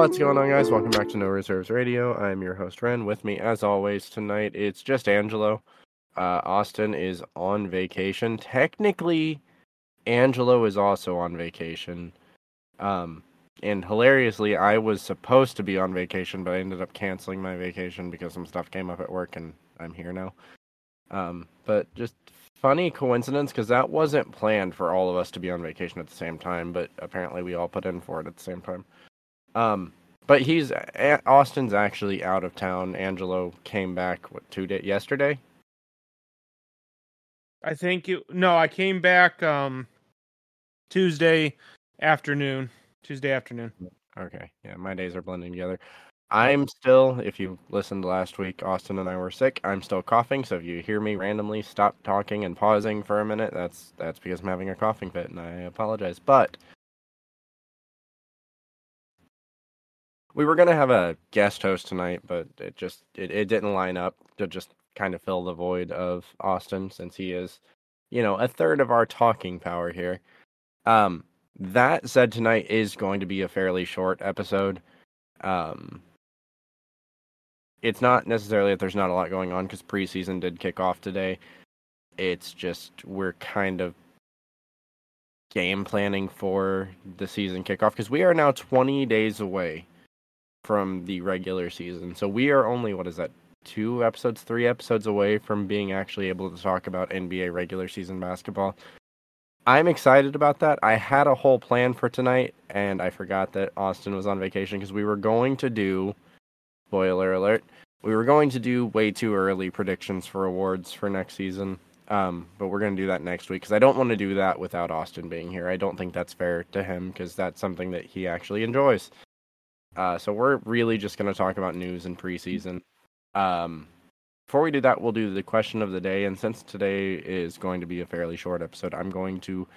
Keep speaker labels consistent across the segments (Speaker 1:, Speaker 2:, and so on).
Speaker 1: What's going on, guys? Welcome back to No Reserves Radio. I'm your host, Rehn. With me, as always, tonight, it's just Angelo. Uh, Austin is on vacation. Technically, Angelo is also on vacation. Um, and hilariously, I was supposed to be on vacation, but I ended up canceling my vacation because some stuff came up at work, and I'm here now. Um, but just funny coincidence because that wasn't planned for all of us to be on vacation at the same time, but apparently we all put in for it at the same time. Um, but he's Austin's actually out of town. Angelo came back what two days yesterday.
Speaker 2: I think you no, I came back um Tuesday afternoon. Tuesday afternoon.
Speaker 1: Okay, yeah, my days are blending together. I'm still, if you listened last week, Austin and I were sick. I'm still coughing, so if you hear me randomly stop talking and pausing for a minute, that's that's because I'm having a coughing fit, and I apologize. But we were gonna have a guest host tonight, but it just it, it didn't line up to just kind of fill the void of Austin since he is, you know, a third of our talking power here. Um, that said, tonight is going to be a fairly short episode. Um, it's not necessarily that there's not a lot going on because preseason did kick off today. It's just we're kind of game planning for the season kickoff because we are now 20 days away from the regular season. So we are only what is that? Two episodes, three episodes away from being actually able to talk about NBA regular season basketball. I'm excited about that. I had a whole plan for tonight, and I forgot that Austin was on vacation because we were going to do, spoiler alert, we were going to do way too early predictions for awards for next season. Um, but we're going to do that next week because I don't want to do that without Austin being here. I don't think that's fair to him because that's something that he actually enjoys. Uh, so we're really just going to talk about news and preseason. Um, before we do that, we'll do the question of the day. And since today is going to be a fairly short episode, I'm going to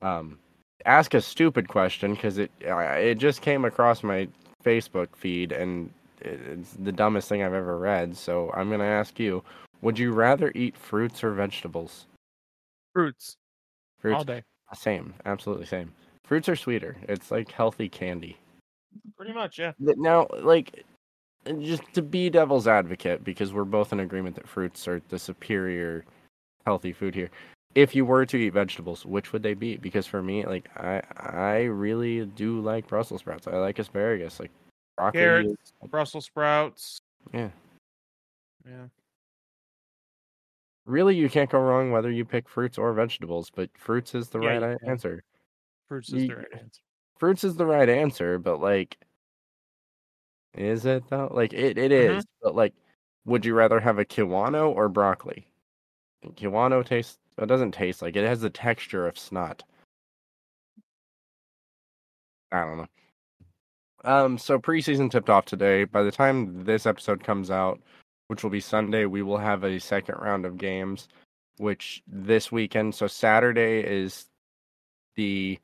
Speaker 1: um, ask a stupid question because it it just came across my Facebook feed and it's the dumbest thing I've ever read. So I'm going to ask you: Would you rather eat fruits or vegetables?
Speaker 2: Fruits.
Speaker 1: Fruits.
Speaker 2: All day.
Speaker 1: Same. Absolutely same. Fruits are sweeter. It's like healthy candy.
Speaker 2: Pretty much, yeah.
Speaker 1: Now, like, just to be devil's advocate, because we're both in agreement that fruits are the superior healthy food here. If you were to eat vegetables, which would they be? Because for me, like, I I really do like Brussels sprouts. I like asparagus, like broccoli.
Speaker 2: Carrots, Brussels sprouts.
Speaker 1: Yeah.
Speaker 2: Yeah.
Speaker 1: Really, you can't go wrong whether you pick fruits or vegetables, but fruits is the
Speaker 2: Yeah,
Speaker 1: right answer.
Speaker 2: Fruits is
Speaker 1: You-
Speaker 2: the right answer.
Speaker 1: fruits is the right answer, but like, is it though? Like, it, it is,
Speaker 2: Mhm.
Speaker 1: but like, would you rather have a kiwano or broccoli? Kiwano tastes, it doesn't taste like it. It has the texture of snot. I don't know. Um, so preseason tipped off today. By the time this episode comes out, which will be Sunday, we will have a second round of games, which this weekend. So Saturday is the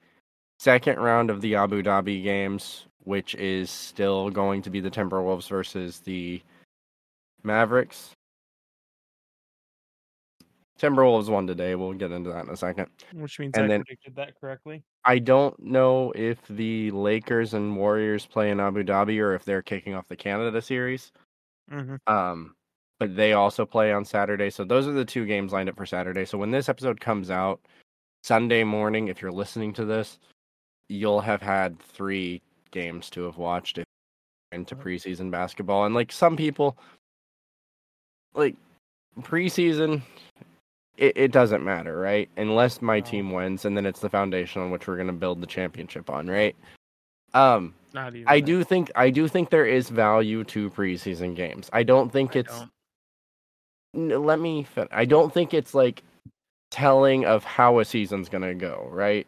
Speaker 1: second round of the Abu Dhabi games, which is still going to be the Timberwolves versus the Mavericks. Timberwolves won today. We'll get into that in a second.
Speaker 2: Which means
Speaker 1: And
Speaker 2: I
Speaker 1: then-
Speaker 2: predicted that correctly.
Speaker 1: I don't know if the Lakers and Warriors play in Abu Dhabi or if they're kicking off the Canada series.
Speaker 2: Mm-hmm.
Speaker 1: Um, but they also play on Saturday. So those are the two games lined up for Saturday. So when this episode comes out Sunday morning, if you're listening to this, you'll have had three games to have watched if you're into preseason basketball. And like some people, like preseason, it, it doesn't matter, right? Unless my team wins, and then it's the foundation on which we're going to build the championship on, right? Um,
Speaker 2: Not even.
Speaker 1: I
Speaker 2: that.
Speaker 1: do think I do think there is value to preseason games. I don't think
Speaker 2: I
Speaker 1: it's.
Speaker 2: don't.
Speaker 1: N- Let me. fin- I don't think it's like telling of how a season's gonna go, right?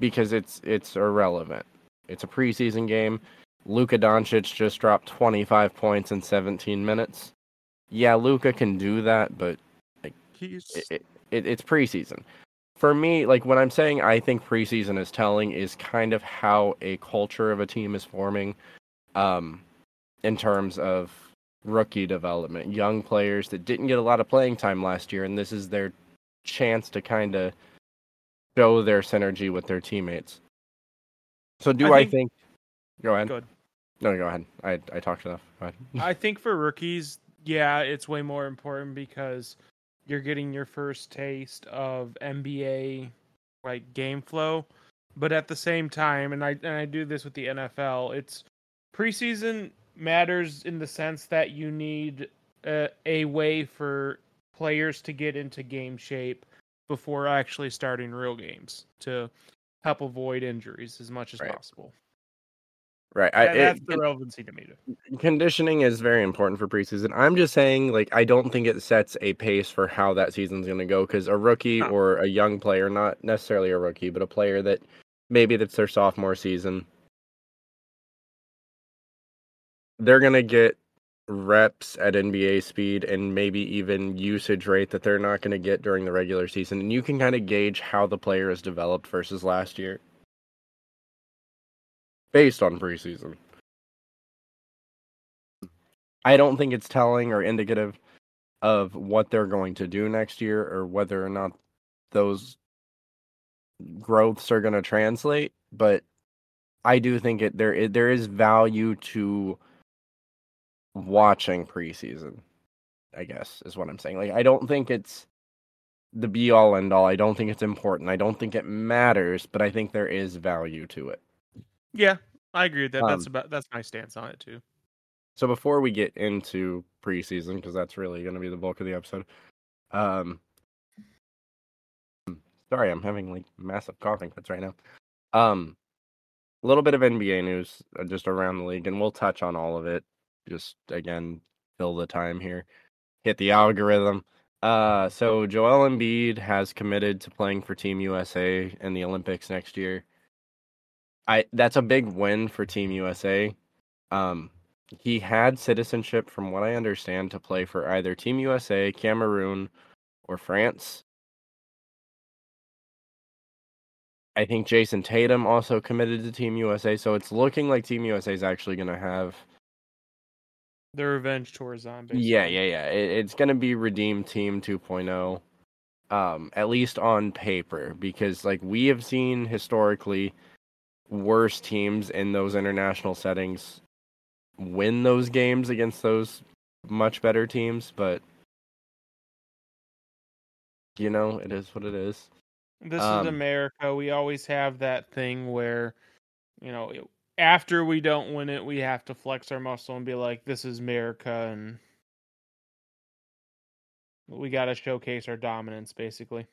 Speaker 1: Because it's it's irrelevant. It's a preseason game. Luka Doncic just dropped 25 points in 17 minutes. Yeah, Luka can do that, but
Speaker 2: He's
Speaker 1: it, it, it, it's preseason. For me, like when I'm saying I think preseason is telling is kind of how a culture of a team is forming, um, in terms of rookie development, young players that didn't get a lot of playing time last year, and this is their chance to kind of show their synergy with their teammates. So, do I
Speaker 2: I
Speaker 1: think?
Speaker 2: think-
Speaker 1: Go ahead.
Speaker 2: Good.
Speaker 1: No, go ahead. I I talked enough. Go ahead.
Speaker 2: I think for rookies, yeah, it's way more important because you're getting your first taste of NBA like game flow. But at the same time, and I and I do this with the NFL, it's preseason matters in the sense that you need a, a way for players to get into game shape before actually starting real games to help avoid injuries as much as
Speaker 1: Right.
Speaker 2: possible.
Speaker 1: Right. I,
Speaker 2: That- that's
Speaker 1: it-
Speaker 2: the relevancy to me.
Speaker 1: conditioning is very important for preseason. I'm just saying, like, I don't think it sets a pace for how that season's going to go because a rookie
Speaker 2: No.
Speaker 1: or a young player, not necessarily a rookie, but a player that maybe that's their sophomore season, they're going to get reps at NBA speed and maybe even usage rate that they're not going to get during the regular season. And you can kind of gauge how the player has developed versus last year based on preseason. I don't think it's telling or indicative of what they're going to do next year or whether or not those growths are going to translate, but I do think it there i- there is value to watching preseason. I guess is what I'm saying. Like I don't think it's the be all end all. I don't think it's important. I don't think it matters, but I think there is value to it.
Speaker 2: Yeah, I agree with that. that's
Speaker 1: Um,
Speaker 2: about that's my stance on it too.
Speaker 1: So before we get into preseason, because that's really going to be the bulk of the episode. Um, sorry, I'm having like massive coughing fits right now. Um, a little bit of NBA news uh, just around the league, and we'll touch on all of it. Just again, fill the time here. Hit the algorithm. Uh, so Joel Embiid has committed to playing for Team USA in the Olympics next year. I that's a big win for Team USA. Um, he had citizenship, from what I understand, to play for either Team USA, Cameroon, or France. I think Jayson Tatum also committed to Team USA, so it's looking like Team USA is actually going to have.
Speaker 2: The revenge tour. Basically.
Speaker 1: Yeah, yeah, yeah. It, it's going to be Redeem Team 2.0, um, at least on paper, because like we have seen historically, worse teams in those international settings win those games against those much better teams, but you know, it is what it is.
Speaker 2: This
Speaker 1: Um,
Speaker 2: is America. We always have that thing where, you know, after we don't win it, we have to flex our muscle and be like, "This is America," and we got to showcase our dominance, basically.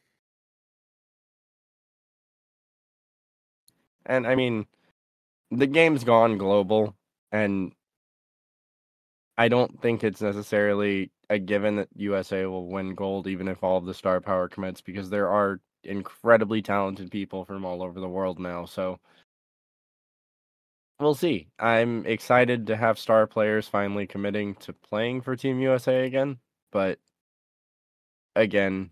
Speaker 1: And I mean, the game's gone global, and I don't think it's necessarily a given that USA will win gold, even if all of the star power commits, because there are incredibly talented people from all over the world now. So we'll see. I'm excited to have star players finally committing to playing for Team USA again, but again,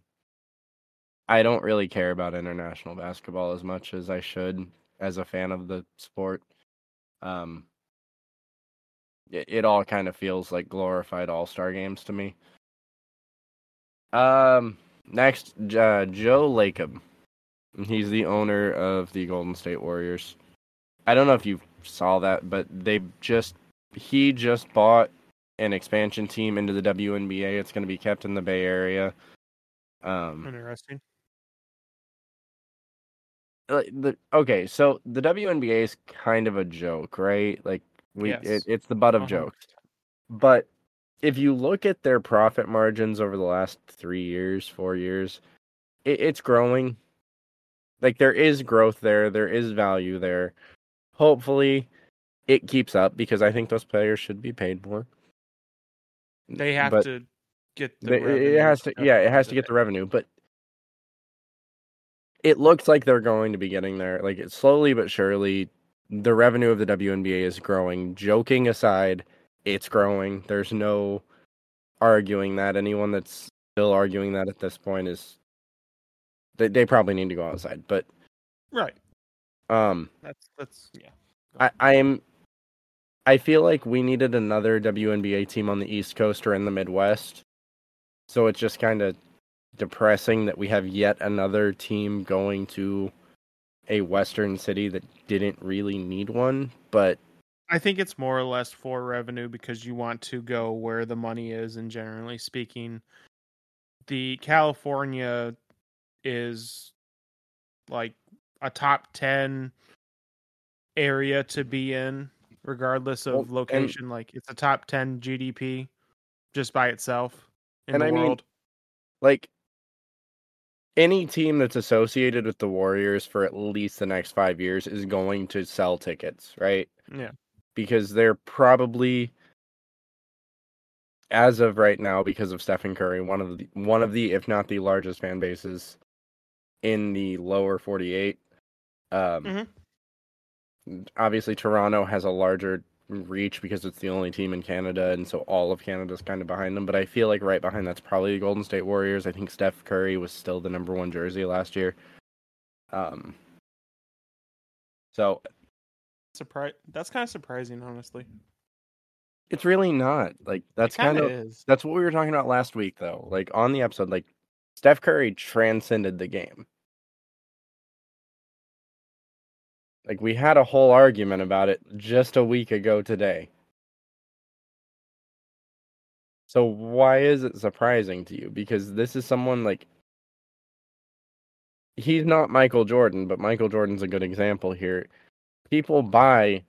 Speaker 1: I don't really care about international basketball as much as I should as a fan of the sport. Um, it, it all kind of feels like glorified All Star games to me. Um, next, uh, Joe Lacob. He's the owner of the Golden State Warriors. I don't know if you saw that, but they just he just bought an expansion team into the WNBA. It's going to be kept in the Bay Area. Um,
Speaker 2: Interesting.
Speaker 1: Like, the okay, so the WNBA is kind of a joke, right? Like we,
Speaker 2: Yes.
Speaker 1: it, it's the butt of
Speaker 2: Uh-huh.
Speaker 1: jokes. But if you look at their profit margins over the last three years, four years, it, it's growing. Like there is growth there, there is value there. Hopefully, it keeps up because I think those players should be paid more.
Speaker 2: They have
Speaker 1: But-
Speaker 2: to get the.
Speaker 1: they-
Speaker 2: revenue
Speaker 1: it has to yeah it has to get the revenue but it looks like they're going to be getting there like it's slowly but surely the revenue of the WNBA is growing joking aside it's growing there's no arguing that anyone that's still arguing that at this point is they, they probably need to go outside but
Speaker 2: Right.
Speaker 1: um
Speaker 2: That's that's yeah.
Speaker 1: I, I am I feel like we needed another WNBA team on the East Coast or in the Midwest. So it's just kind of depressing that we have yet another team going to a Western city that didn't really need one. But
Speaker 2: I think it's more or less for revenue because you want to go where the money is, and generally speaking, the California is like a top 10 area to be in regardless of
Speaker 1: Well,
Speaker 2: location like it's a top 10 gdp just by itself in
Speaker 1: And
Speaker 2: the
Speaker 1: I mean,
Speaker 2: world
Speaker 1: like any team that's associated with the Warriors for at least the next five years is going to sell tickets, right?
Speaker 2: yeah
Speaker 1: Because they're probably, as of right now, because of Stephen Curry, one of the one of the, if not the largest fan bases in the lower forty-eight. Um,
Speaker 2: Mhm.
Speaker 1: Obviously, Toronto has a larger reach because it's the only team in Canada, and so all of Canada's kind of behind them. But I feel like right behind that's probably the Golden State Warriors. I think Steph Curry was still the number one jersey last year. Um, so
Speaker 2: surprise that's kind of surprising honestly
Speaker 1: it's really not like that's
Speaker 2: kind of
Speaker 1: of
Speaker 2: is
Speaker 1: that's what we were talking about last week, though. Like on the episode, like Steph Curry transcended the game. Like we had a whole argument about it just a week ago today. So why is it surprising to you? Because this is someone like he's not Michael Jordan, but Michael Jordan's a good example here. People buy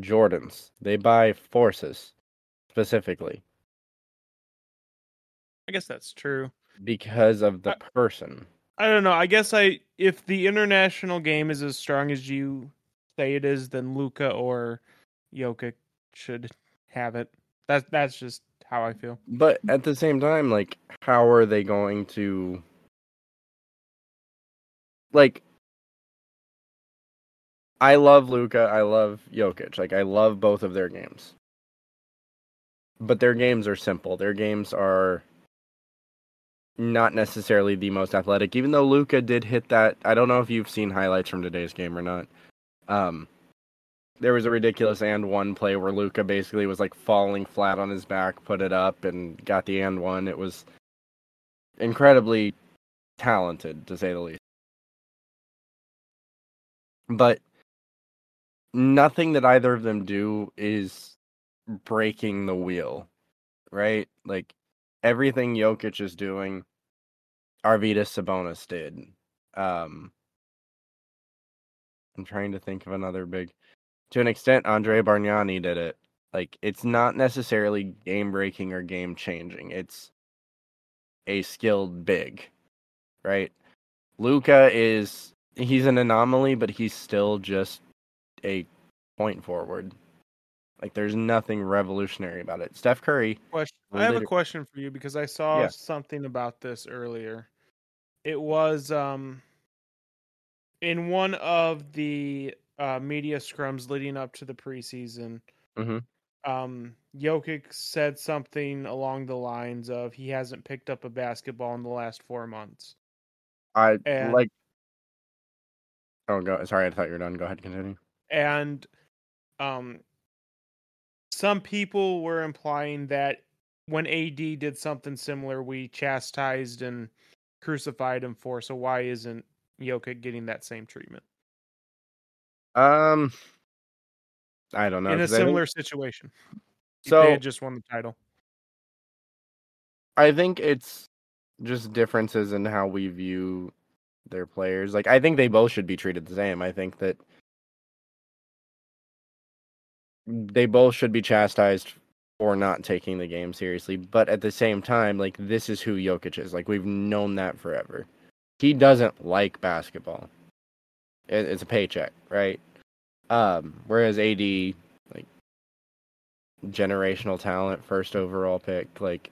Speaker 1: Jordans. They buy forces specifically
Speaker 2: i guess that's true
Speaker 1: because of the
Speaker 2: I-
Speaker 1: person.
Speaker 2: i don't know i guess i if the international game is as strong as you say it is then luka or Jokic should have it that's that's just how i feel
Speaker 1: But at the same time, like, how are they going to like? I love Luka. I love Jokic. Like, I love both of their games. But their games are simple. Their games are not necessarily the most athletic. Even though Luka did hit that, I don't know if you've seen highlights from today's game or not. Um, there was a ridiculous and one play where Luka basically was like falling flat on his back, put it up, and got the and one. It was incredibly talented, to say the least. But nothing that either of them do is breaking the wheel, right? Like everything Jokic is doing, Arvydas Sabonis did. Um, I'm trying to think of another big. To an extent, Andre Bargnani did it. Like it's not necessarily game breaking or game changing. It's a skilled big, right? Luka is he's an anomaly, but he's still just a point forward. Like there's nothing revolutionary about it. Steph Curry,
Speaker 2: question i have a question for you because i saw
Speaker 1: Yeah.
Speaker 2: something about this earlier it was um in one of the uh, media scrums leading up to the preseason
Speaker 1: Mhm.
Speaker 2: um Jokic said something along the lines of he hasn't picked up a basketball in the last four months
Speaker 1: I
Speaker 2: And-
Speaker 1: like. Oh, go. Sorry, I thought you were done. Go ahead, continue.
Speaker 2: and um some people were implying that when AD did something similar we chastised and crucified him for so why isn't Jokic getting that same treatment
Speaker 1: Um, I don't know.
Speaker 2: in a
Speaker 1: I think-
Speaker 2: similar situation
Speaker 1: so
Speaker 2: they had just won the title
Speaker 1: I think it's just differences in how we view their players. Like I think they both should be treated the same. I think that they both should be chastised for not taking the game seriously. But at the same time, like this is who Jokic is. Like we've known that forever. He doesn't like basketball. It, it's a paycheck, right? Um, whereas AD, like generational talent, first overall pick, like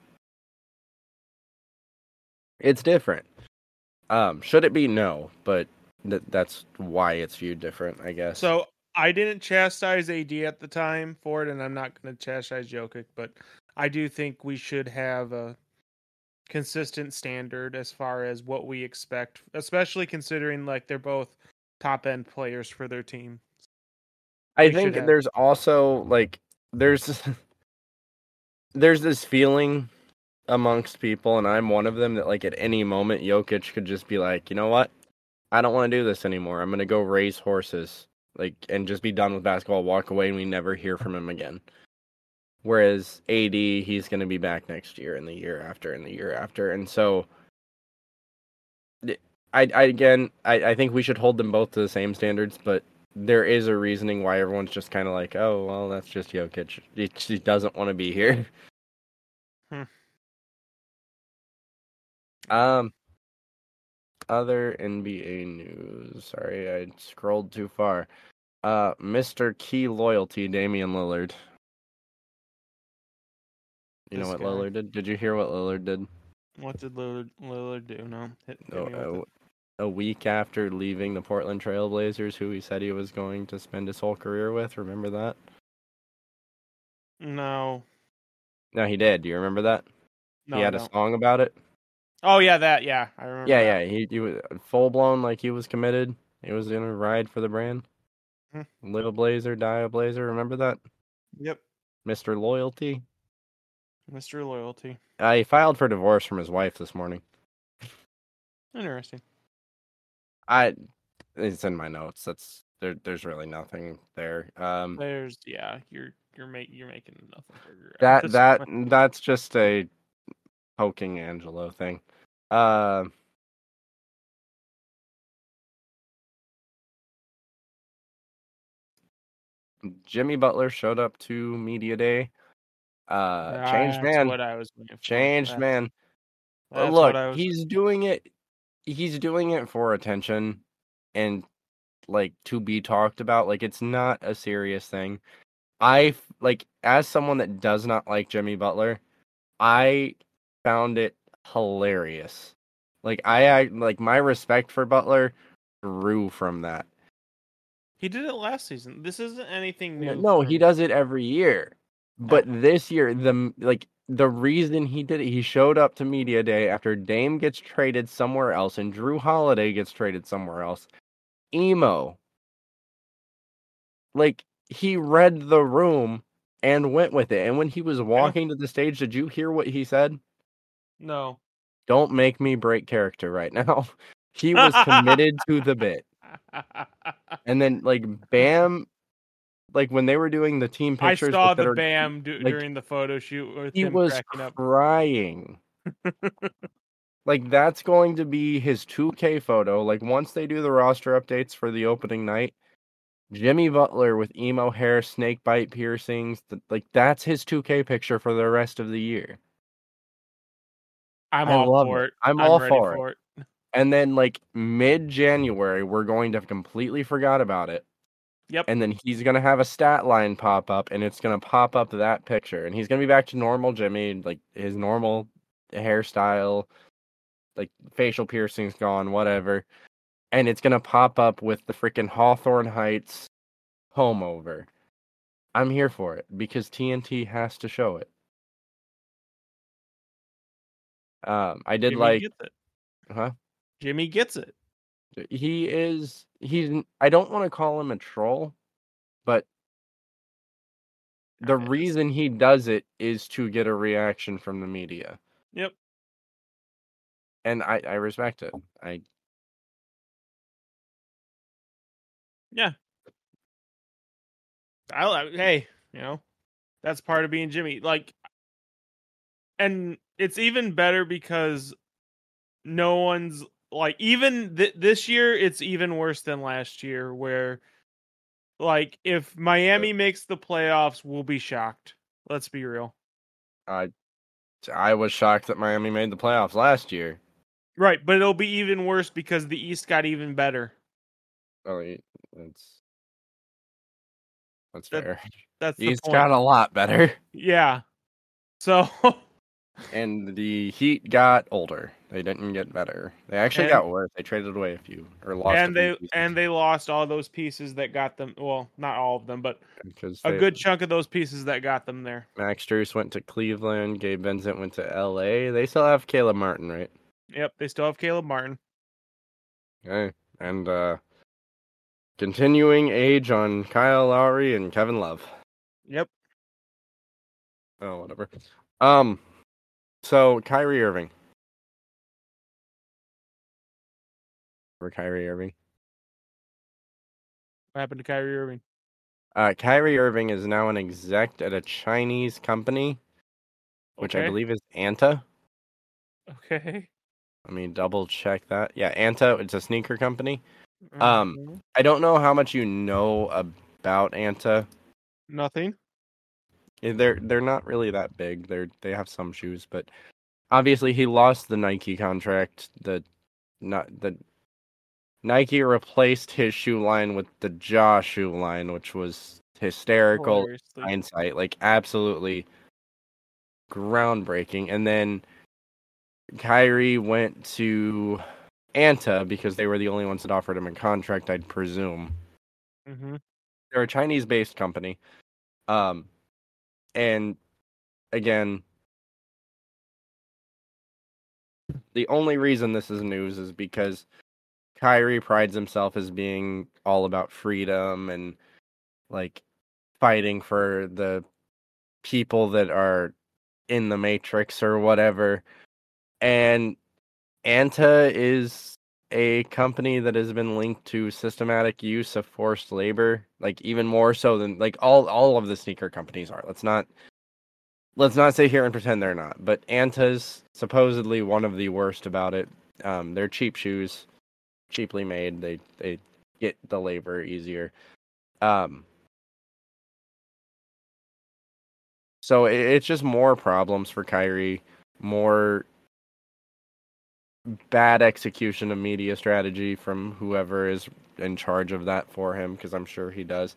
Speaker 1: it's different. Um, should it be no? But th- that's why it's viewed different, I guess.
Speaker 2: so I didn't chastise AD at the time for it and I'm not going to chastise Jokic but I do think we should have a consistent standard as far as what we expect especially considering like they're both top end players for their team
Speaker 1: I
Speaker 2: we
Speaker 1: think
Speaker 2: have-
Speaker 1: there's also like there's there's this feeling amongst people, and I'm one of them that like at any moment Jokic could just be like, you know what, I don't want to do this anymore. I'm gonna go raise horses, like, and just be done with basketball, walk away, and we never hear from him again. Whereas AD, he's gonna be back next year, and the year after, and the year after, and so. I, I again, I, I think we should hold them both to the same standards, but there is a reasoning why everyone's just kind of like, oh, well, that's just Jokic. He, he doesn't want to be here.
Speaker 2: Hmm.
Speaker 1: Um, other NBA news. Sorry, I scrolled too far. Uh, Mr. Key Loyalty, Damian Lillard. You know what
Speaker 2: guy.
Speaker 1: Lillard did? Did you hear what Lillard did?
Speaker 2: What did Lillard, Lillard do? No, hit, hit
Speaker 1: No,
Speaker 2: me with it.
Speaker 1: a, a week after leaving the Portland Trailblazers, who he said he was going to spend his whole career with. Remember that?
Speaker 2: No,
Speaker 1: No, he did. Do you remember that?
Speaker 2: no.
Speaker 1: he had a song about it.
Speaker 2: Oh yeah, that. Yeah, I remember.
Speaker 1: Yeah,
Speaker 2: that.
Speaker 1: yeah. He he was full blown like he was committed. He was gonna ride for the brand.
Speaker 2: Hmm.
Speaker 1: Live a Blazer, die a Blazer. Remember that,
Speaker 2: Yep.
Speaker 1: Mister Loyalty?
Speaker 2: Mr. Loyalty.
Speaker 1: Uh, he filed for divorce from his wife this morning.
Speaker 2: Interesting.
Speaker 1: I, it's in my notes. That's there. There's really nothing there. Um,
Speaker 2: There's yeah, you're you're make you're making nothing burger. at
Speaker 1: that that
Speaker 2: point.
Speaker 1: that's just a poking Angelo thing. Uh, Jimmy Butler showed up to media day. Uh, changed man,
Speaker 2: What I was
Speaker 1: changed
Speaker 2: That's-
Speaker 1: man. Uh,
Speaker 2: That's
Speaker 1: Look,
Speaker 2: was.
Speaker 1: he's doing it. He's doing it for attention, and like to be talked about. Like it's not a serious thing. I like as someone that does not like Jimmy Butler, I found it hilarious. Like I, I like my respect for Butler grew from that.
Speaker 2: He did it last season. This isn't anything new.
Speaker 1: No, he does it every year. But this year, the like the reason he did it, he showed up to media day after Dame gets traded somewhere else and Jrue Holiday gets traded somewhere else. Emo, like he read the room and went with it. And when he was walking to the stage, did you hear what he said?
Speaker 2: No.
Speaker 1: Don't make me break character right now. he was committed to the bit. And then like Bam, like when they were doing the team
Speaker 2: picture.
Speaker 1: I
Speaker 2: saw the Bam do,
Speaker 1: like,
Speaker 2: during the photo shoot with
Speaker 1: he was
Speaker 2: cracking up.
Speaker 1: crying. like that's going to be his 2K photo. Like once they do the roster updates for the opening night, Jimmy Butler with emo hair, snake bite piercings, th- like that's his 2K picture for the rest of the year.
Speaker 2: I'm
Speaker 1: I
Speaker 2: all for
Speaker 1: it.
Speaker 2: it.
Speaker 1: I'm all
Speaker 2: ready
Speaker 1: for it.
Speaker 2: for it.
Speaker 1: And then like mid January, we're going to have completely forgot about it.
Speaker 2: Yep.
Speaker 1: And then he's gonna have a stat line pop up, and it's gonna pop up that picture, and he's gonna be back to normal Jimmy, like his normal hairstyle, like facial piercings gone, whatever. And it's gonna pop up with the freaking Hawthorne Heights home over. I'm here for it because TNT has to show it. Um, I did
Speaker 2: Jimmy
Speaker 1: like, huh?
Speaker 2: Jimmy gets it.
Speaker 1: He is he's I don't want to call him a troll, but the reason he does it is to get a reaction from the media.
Speaker 2: Yep.
Speaker 1: And I I respect it. I
Speaker 2: Yeah. I, I hey, you know, that's part of being Jimmy. Like, and it's even better because no one's like even th- this year. It's even worse than last year, where like if Miami makes the playoffs, we'll be shocked. Let's be real.
Speaker 1: I I was shocked that Miami made the playoffs last year.
Speaker 2: Right, but it'll be even worse because the East got even better.
Speaker 1: Oh, that's that's
Speaker 2: That-
Speaker 1: fair.
Speaker 2: That's the
Speaker 1: He's
Speaker 2: point.
Speaker 1: got a lot better,
Speaker 2: yeah. So
Speaker 1: and the Heat got older. They didn't get better. They actually
Speaker 2: And-
Speaker 1: got worse. They traded away a few or lost.
Speaker 2: and they
Speaker 1: pieces
Speaker 2: and they lost all those pieces that got them. Well, not all of them, but
Speaker 1: because
Speaker 2: a
Speaker 1: they-
Speaker 2: good chunk of those pieces that got them there.
Speaker 1: Max Strus went to Cleveland. Gabe Vincent went to L.A. They still have Caleb Martin, right?
Speaker 2: Yep, they still have Caleb Martin.
Speaker 1: Okay. And uh continuing age on Kyle Lowry and Kevin Love.
Speaker 2: Yep.
Speaker 1: Oh, whatever. Um, so Kyrie Irving. For Kyrie Irving.
Speaker 2: What happened to Kyrie Irving?
Speaker 1: Uh, Kyrie Irving is now an exec at a Chinese company, which I believe is Anta.
Speaker 2: Okay.
Speaker 1: Let me double check that. Yeah, Anta. It's a sneaker company. Um,
Speaker 2: Mhm.
Speaker 1: I don't know how much you know about Anta.
Speaker 2: nothing.
Speaker 1: Eh, They're they're not really that big. They're they have some shoes, but obviously he lost the Nike contract. The not the Nike replaced his shoe line with the Ja shoe line, which was hysterical
Speaker 2: Hilariously.
Speaker 1: hindsight, like absolutely groundbreaking. And then Kyrie went to Anta because they were the only ones that offered him a contract, I'd presume.
Speaker 2: hmm
Speaker 1: They're a Chinese based company. Um and again the only reason this is news is because Kyrie prides himself as being all about freedom and like fighting for the people that are in the matrix or whatever. And Anta is a company that has been linked to systematic use of forced labor, like even more so than like all all of the sneaker companies are. Let's not let's not sit here and pretend they're not. But Anta's supposedly one of the worst about it. Um, they're cheap shoes, cheaply made. They they get the labor easier. Um, so it, it's just more problems for Kyrie, more bad execution of media strategy from whoever is in charge of that for him, because I'm sure he does.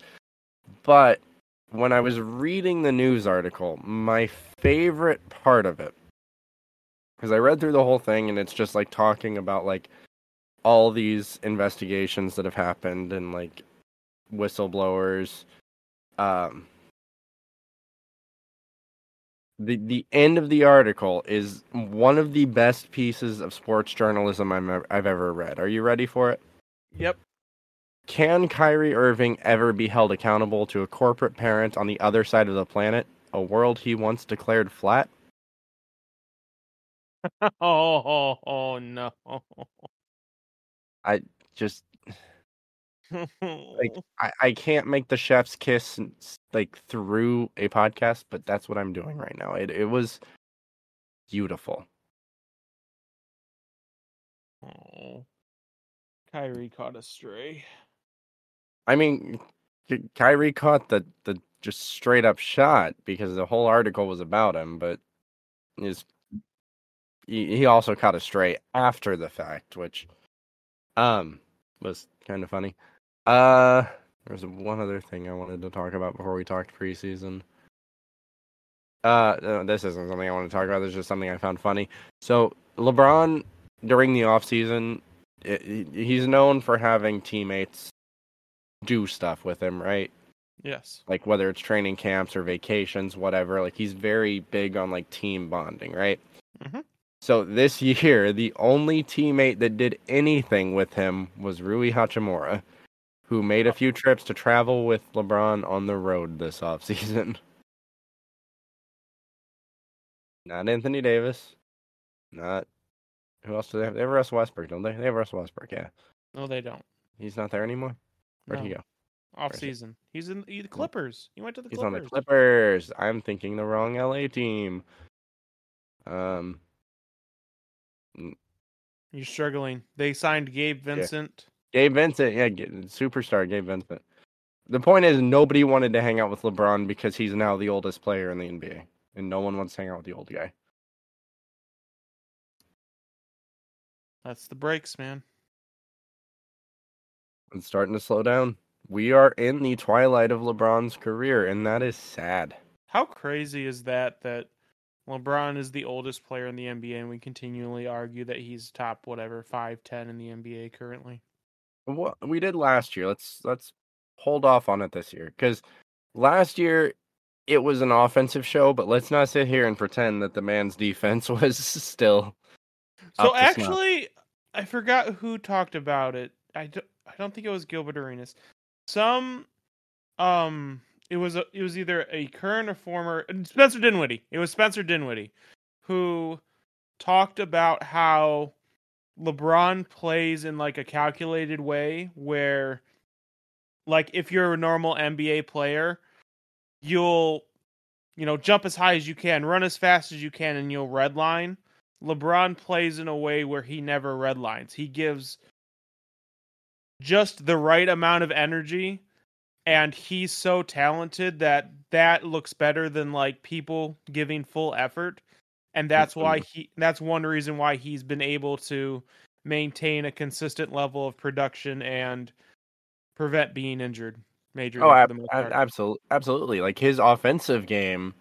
Speaker 1: But when I was reading the news article, my favorite part of it, because I read through the whole thing and it's just like talking about like all these investigations that have happened and like whistleblowers. Um, the the end of the article is one of the best pieces of sports journalism I'm, I've ever read. Are you ready for it?
Speaker 2: Yep.
Speaker 1: Can Kyrie Irving ever be held accountable to a corporate parent on the other side of the planet, a world he once declared flat?
Speaker 2: Oh, oh, oh no.
Speaker 1: I just like I, I can't make the chef's kiss like through a podcast, but that's what I'm doing right now. It it was beautiful.
Speaker 2: oh. Kyrie caught a stray.
Speaker 1: I mean, Ky- Kyrie caught the the just straight up shot because the whole article was about him, but is he, he also caught a stray after the fact, which um was kind of funny. Uh, there's one other thing I wanted to talk about before we talked preseason. Uh, no, this isn't something I want to talk about. This is just something I found funny. So LeBron during the offseason, he's known for having teammates do stuff with him, right?
Speaker 2: Yes.
Speaker 1: Like whether it's training camps or vacations, whatever. Like he's very big on like team bonding, right?
Speaker 2: Mm-hmm.
Speaker 1: So this year, the only teammate that did anything with him was Rui Hachimura, who made a few trips to travel with LeBron on the road this offseason. Not Anthony Davis. Not who else do they have? They have Russ Westbrook, don't they? They have Russ Westbrook, yeah.
Speaker 2: No, they don't.
Speaker 1: He's not there anymore. Where'd he go?
Speaker 2: Off season. He's in the Clippers. He went to the
Speaker 1: He's
Speaker 2: Clippers.
Speaker 1: on the Clippers. I'm thinking the wrong LA team. Um,
Speaker 2: You're struggling. They signed Gabe Vincent.
Speaker 1: Gabe Vincent, yeah, superstar Gabe Vincent. The point is, nobody wanted to hang out with LeBron because he's now the oldest player in the NBA, and no one wants to hang out with the old guy.
Speaker 2: That's the breaks, man.
Speaker 1: It's starting to slow down. We are in the twilight of LeBron's career, and that is sad.
Speaker 2: How crazy is that that LeBron is the oldest player in the NBA and we continually argue that he's top whatever 5'10 in the NBA currently.
Speaker 1: What we did last year, let's let's hold off on it this year because last year it was an offensive show, but let's not sit here and pretend that the man's defense was still.
Speaker 2: So
Speaker 1: to snuff.
Speaker 2: actually, I forgot who talked about it. I don't, I don't think it was Gilbert Arenas. Some um it was a, it was either a current or former Spencer Dinwiddie. It was Spencer Dinwiddie who talked about how LeBron plays in like a calculated way where like if you're a normal NBA player, you'll you know, jump as high as you can, run as fast as you can and you'll redline. LeBron plays in a way where he never redlines. He gives just the right amount of energy and he's so talented that that looks better than like people giving full effort and that's why he that's one reason why he's been able to maintain a consistent level of production and prevent being injured major
Speaker 1: oh ab- absolutely absolutely. Like his offensive game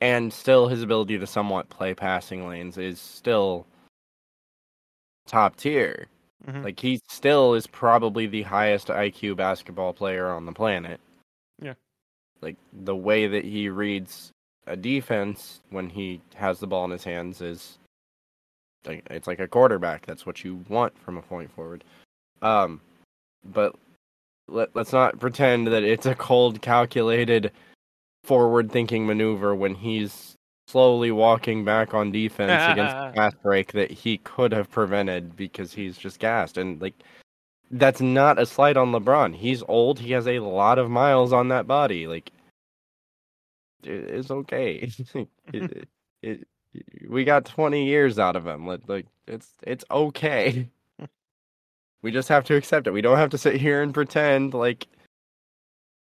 Speaker 1: and still his ability to somewhat play passing lanes is still top tier. Mm-hmm. like he still is probably the highest IQ basketball player on the planet.
Speaker 2: Yeah.
Speaker 1: Like the way that he reads a defense when he has the ball in his hands is it's like a quarterback. That's what you want from a point forward. Um, but let, let's not pretend that it's a cold, calculated, forward-thinking maneuver when he's slowly walking back on defense against a fast break that he could have prevented because he's just gassed and like that's not a slight on LeBron. He's old. He has a lot of miles on that body. Like it's okay. it, it, we got 20 years out of him. Like it's it's okay. we just have to accept it. We don't have to sit here and pretend like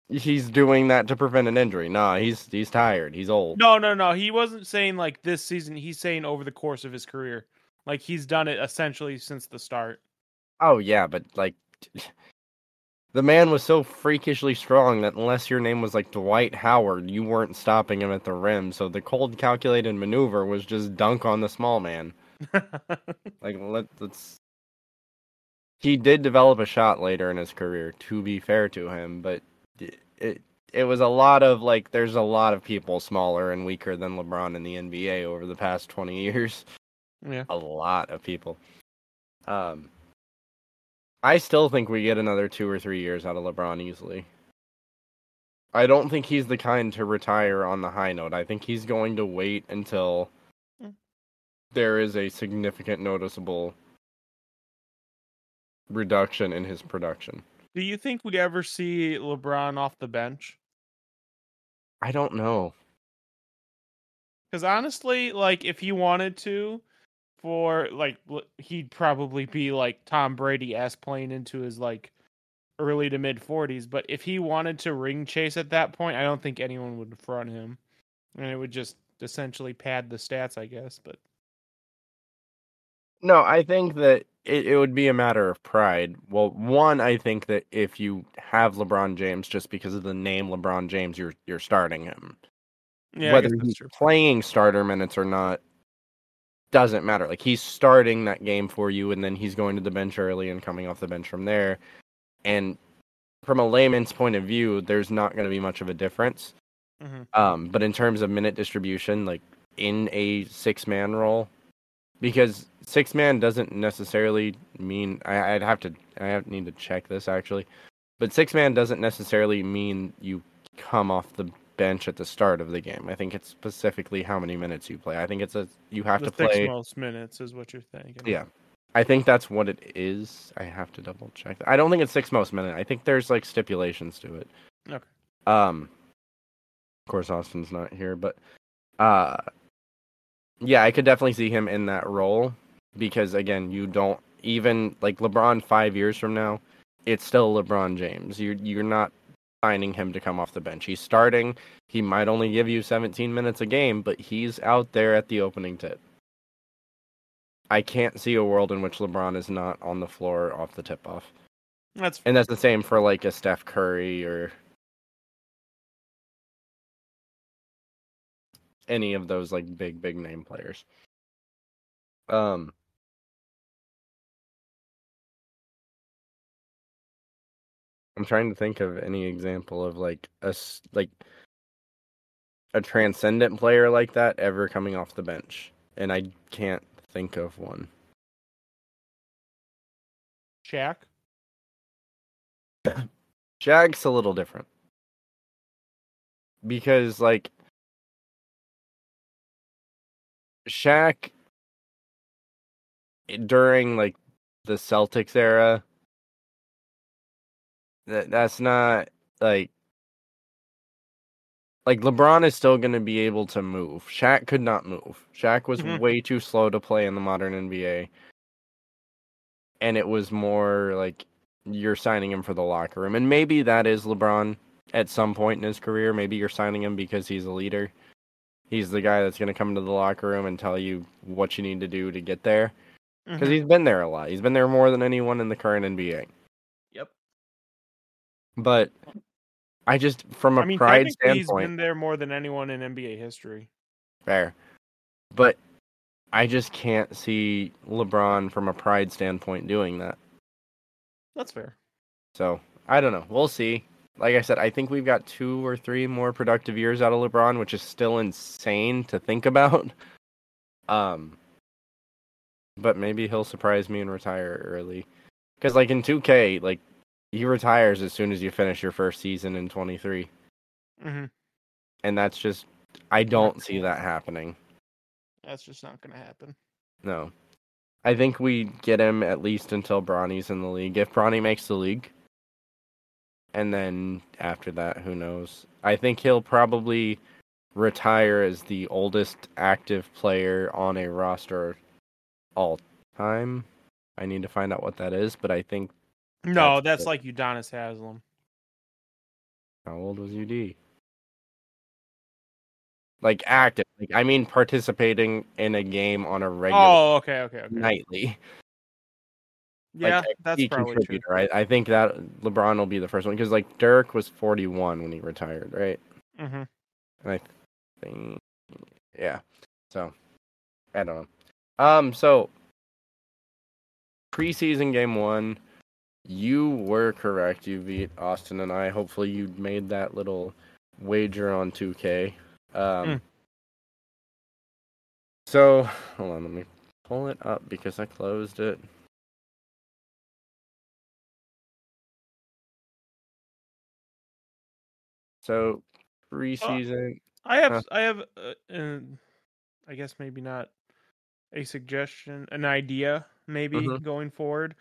Speaker 1: he's doing that to prevent an injury. Nah, he's he's tired. He's old.
Speaker 2: No, no, no. He wasn't saying like this season. He's saying over the course of his career. Like he's done it essentially since the start.
Speaker 1: Oh yeah, but like the man was so freakishly strong that unless your name was like Dwight Howard, you weren't stopping him at the rim. So the cold, calculated maneuver was just dunk on the small man. like let, let's. He did develop a shot later in his career. To be fair to him, but it, it it was a lot of like there's a lot of people smaller and weaker than LeBron in the NBA over the past 20 years.
Speaker 2: Yeah.
Speaker 1: A lot of people. Um I still think we get another two or three years out of LeBron easily. I don't think he's the kind to retire on the high note. I think he's going to wait until mm. there is a significant noticeable reduction in his production.
Speaker 2: Do you think we ever see LeBron off the bench?
Speaker 1: I don't know.
Speaker 2: Because honestly, like if he wanted to, for like he'd probably be like Tom Brady s playing into his like early to mid 40s. But if he wanted to ring chase at that point, I don't think anyone would front him, and it would just essentially pad the stats, I guess. But
Speaker 1: no, I think that it, it would be a matter of pride. Well, one, I think that if you have LeBron James, just because of the name LeBron James, you're you're starting him.
Speaker 2: Yeah,
Speaker 1: whether he's
Speaker 2: true.
Speaker 1: playing starter minutes or not doesn't matter. Like he's starting that game for you, and then he's going to the bench early and coming off the bench from there. And from a layman's point of view, there's not going to be much of a difference. Mm-hmm. Um, but in terms of minute distribution, like in a six man role, because six man doesn't necessarily mean I, would have to I have, need to check this actually, but six man doesn't necessarily mean you come off the bench at the start of the game. I think it's specifically how many minutes you play. I think it's a you have
Speaker 2: the
Speaker 1: to play
Speaker 2: most minutes is what you're thinking.
Speaker 1: Yeah. I think that's what it is. I have to double check. I don't think it's six most minutes. I think there's like stipulations to it.
Speaker 2: Okay.
Speaker 1: Um of course Austin's not here, but uh yeah, I could definitely see him in that role because again, you don't even like LeBron 5 years from now, it's still LeBron James. You you're not signing him to come off the bench. He's starting. He might only give you 17 minutes a game, but he's out there at the opening tip. I can't see a world in which LeBron is not on the floor off the tip off.
Speaker 2: That's
Speaker 1: and that's the same for like a Steph Curry or any of those like big big name players. Um I'm trying to think of any example of like a like a transcendent player like that ever coming off the bench, and I can't think of one.
Speaker 2: Shaq.
Speaker 1: Shaq's a little different. because like Shaq during like the Celtics era that that's not like like LeBron is still going to be able to move. Shaq could not move. Shaq was
Speaker 2: Mhm.
Speaker 1: way too slow to play in the modern NBA. And it was more like you're signing him for the locker room. And maybe that is LeBron at some point in his career. Maybe you're signing him because he's a leader. He's the guy that's going to come to the locker room and tell you what you need to do to get there. Because
Speaker 2: Mhm.
Speaker 1: he's been there a lot. He's been there more than anyone in the current NBA. But I just, from a
Speaker 2: I mean,
Speaker 1: pride
Speaker 2: standpoint, he's been there more than anyone in NBA history.
Speaker 1: Fair. But I just can't see LeBron from a pride standpoint doing that.
Speaker 2: That's fair.
Speaker 1: So I don't know. We'll see. Like I said, I think we've got two or three more productive years out of LeBron, which is still insane to think about. Um, but maybe he'll surprise me and retire early. Because like in 2K, like he retires as soon as you finish your first season in 23,
Speaker 2: hmm
Speaker 1: and that's just I don't see that happening.
Speaker 2: That's just not going to happen.
Speaker 1: No. I think we get him at least until Bronny's in the league. If Bronny makes the league, and then after that, who knows? I think he'll probably retire as the oldest active player on a roster all time. I need to find out what that is, but I think
Speaker 2: No,
Speaker 1: That's
Speaker 2: that's like Udonis Haslem.
Speaker 1: how old was UD? Like active, like I mean participating in a game on a regular
Speaker 2: Oh, okay, okay, okay.
Speaker 1: nightly.
Speaker 2: Yeah,
Speaker 1: like,
Speaker 2: that's
Speaker 1: key
Speaker 2: probably true.
Speaker 1: contributor. I, I think that LeBron will be the first one because like Dirk was 41 when he retired, right?
Speaker 2: hmm
Speaker 1: And I think, yeah. So I don't know. Um, so preseason game one, you were correct. You beat Austin and I. Hopefully, you made that little wager on 2K. Um.
Speaker 2: Mm.
Speaker 1: So hold on, let me pull it up because I closed it. So preseason.
Speaker 2: I have,
Speaker 1: Huh.
Speaker 2: I have, uh, uh, I guess maybe not a suggestion, an idea, maybe
Speaker 1: Mhm.
Speaker 2: going forward.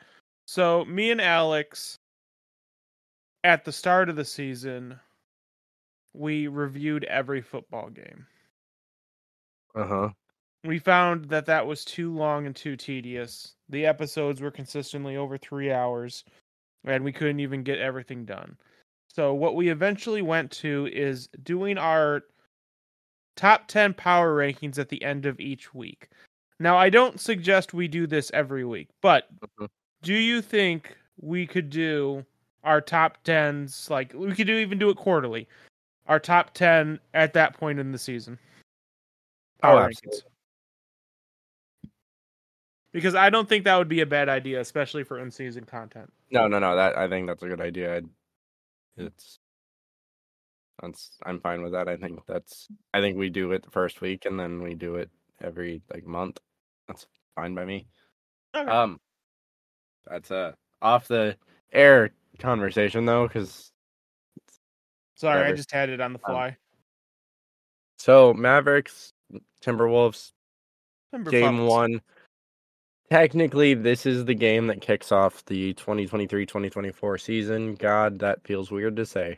Speaker 2: So me and Alex, at the start of the season, we reviewed every football game.
Speaker 1: Uh huh.
Speaker 2: We found that that was too long and too tedious. The episodes were consistently over three hours, and we couldn't even get everything done. So, what we eventually went to is doing our top 10 power rankings at the end of each week. Now, I don't suggest we do this every week, but
Speaker 1: Mhm.
Speaker 2: Do you think we could do our top 10s? Like, we could do even do it quarterly. Our top 10 at that point in the season.
Speaker 1: Oh,
Speaker 2: Power
Speaker 1: absolutely.
Speaker 2: rankings. Because I don't think that would be a bad idea, especially for in-season content.
Speaker 1: No, no, no. That I think that's a good idea. I'd, it's, that's I'm fine with that. I think that's. I think we do it the first week and then we do it every like month. That's fine by me.
Speaker 2: Okay.
Speaker 1: Um, that's a off the air conversation though, because
Speaker 2: Sorry, I just had it on the
Speaker 1: Um,
Speaker 2: fly.
Speaker 1: so Mavericks, Timberwolves,
Speaker 2: Timber
Speaker 1: game one. Technically, this is the game that kicks off the 2023-2024 season. God, that feels weird to say.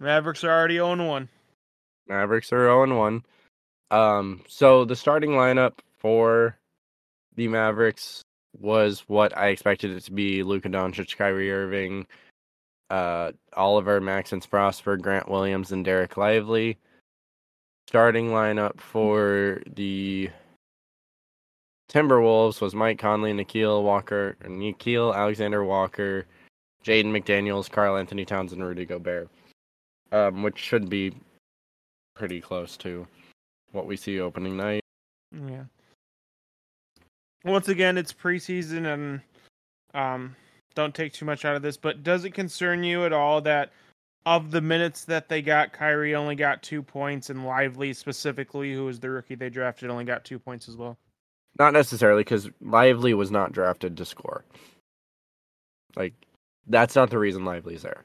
Speaker 2: Mavericks are already 0 1.
Speaker 1: Mavericks are 0 1. Um, so the starting lineup for the Mavericks was what I expected it to be Luka Doncic, Kyrie Irving, uh, Olivier, Maxence Prosper, Grant Williams, and Dereck Lively. Starting lineup for the Timberwolves was Mike Conley, Nickeil Walker, Nickeil Alexander Walker, Jaden McDaniels, Karl-Anthony Towns, and Rudy Gobert. Um, which should be pretty close to what we see opening night.
Speaker 2: Yeah once again, it's preseason, and um, don't take too much out of this. But does it concern you at all that of the minutes that they got, Kyrie only got two points, and Lively specifically, who was the rookie they drafted, only got two points as well?
Speaker 1: Not necessarily, because Lively was not drafted to score. Like, that's not the reason Lively's there.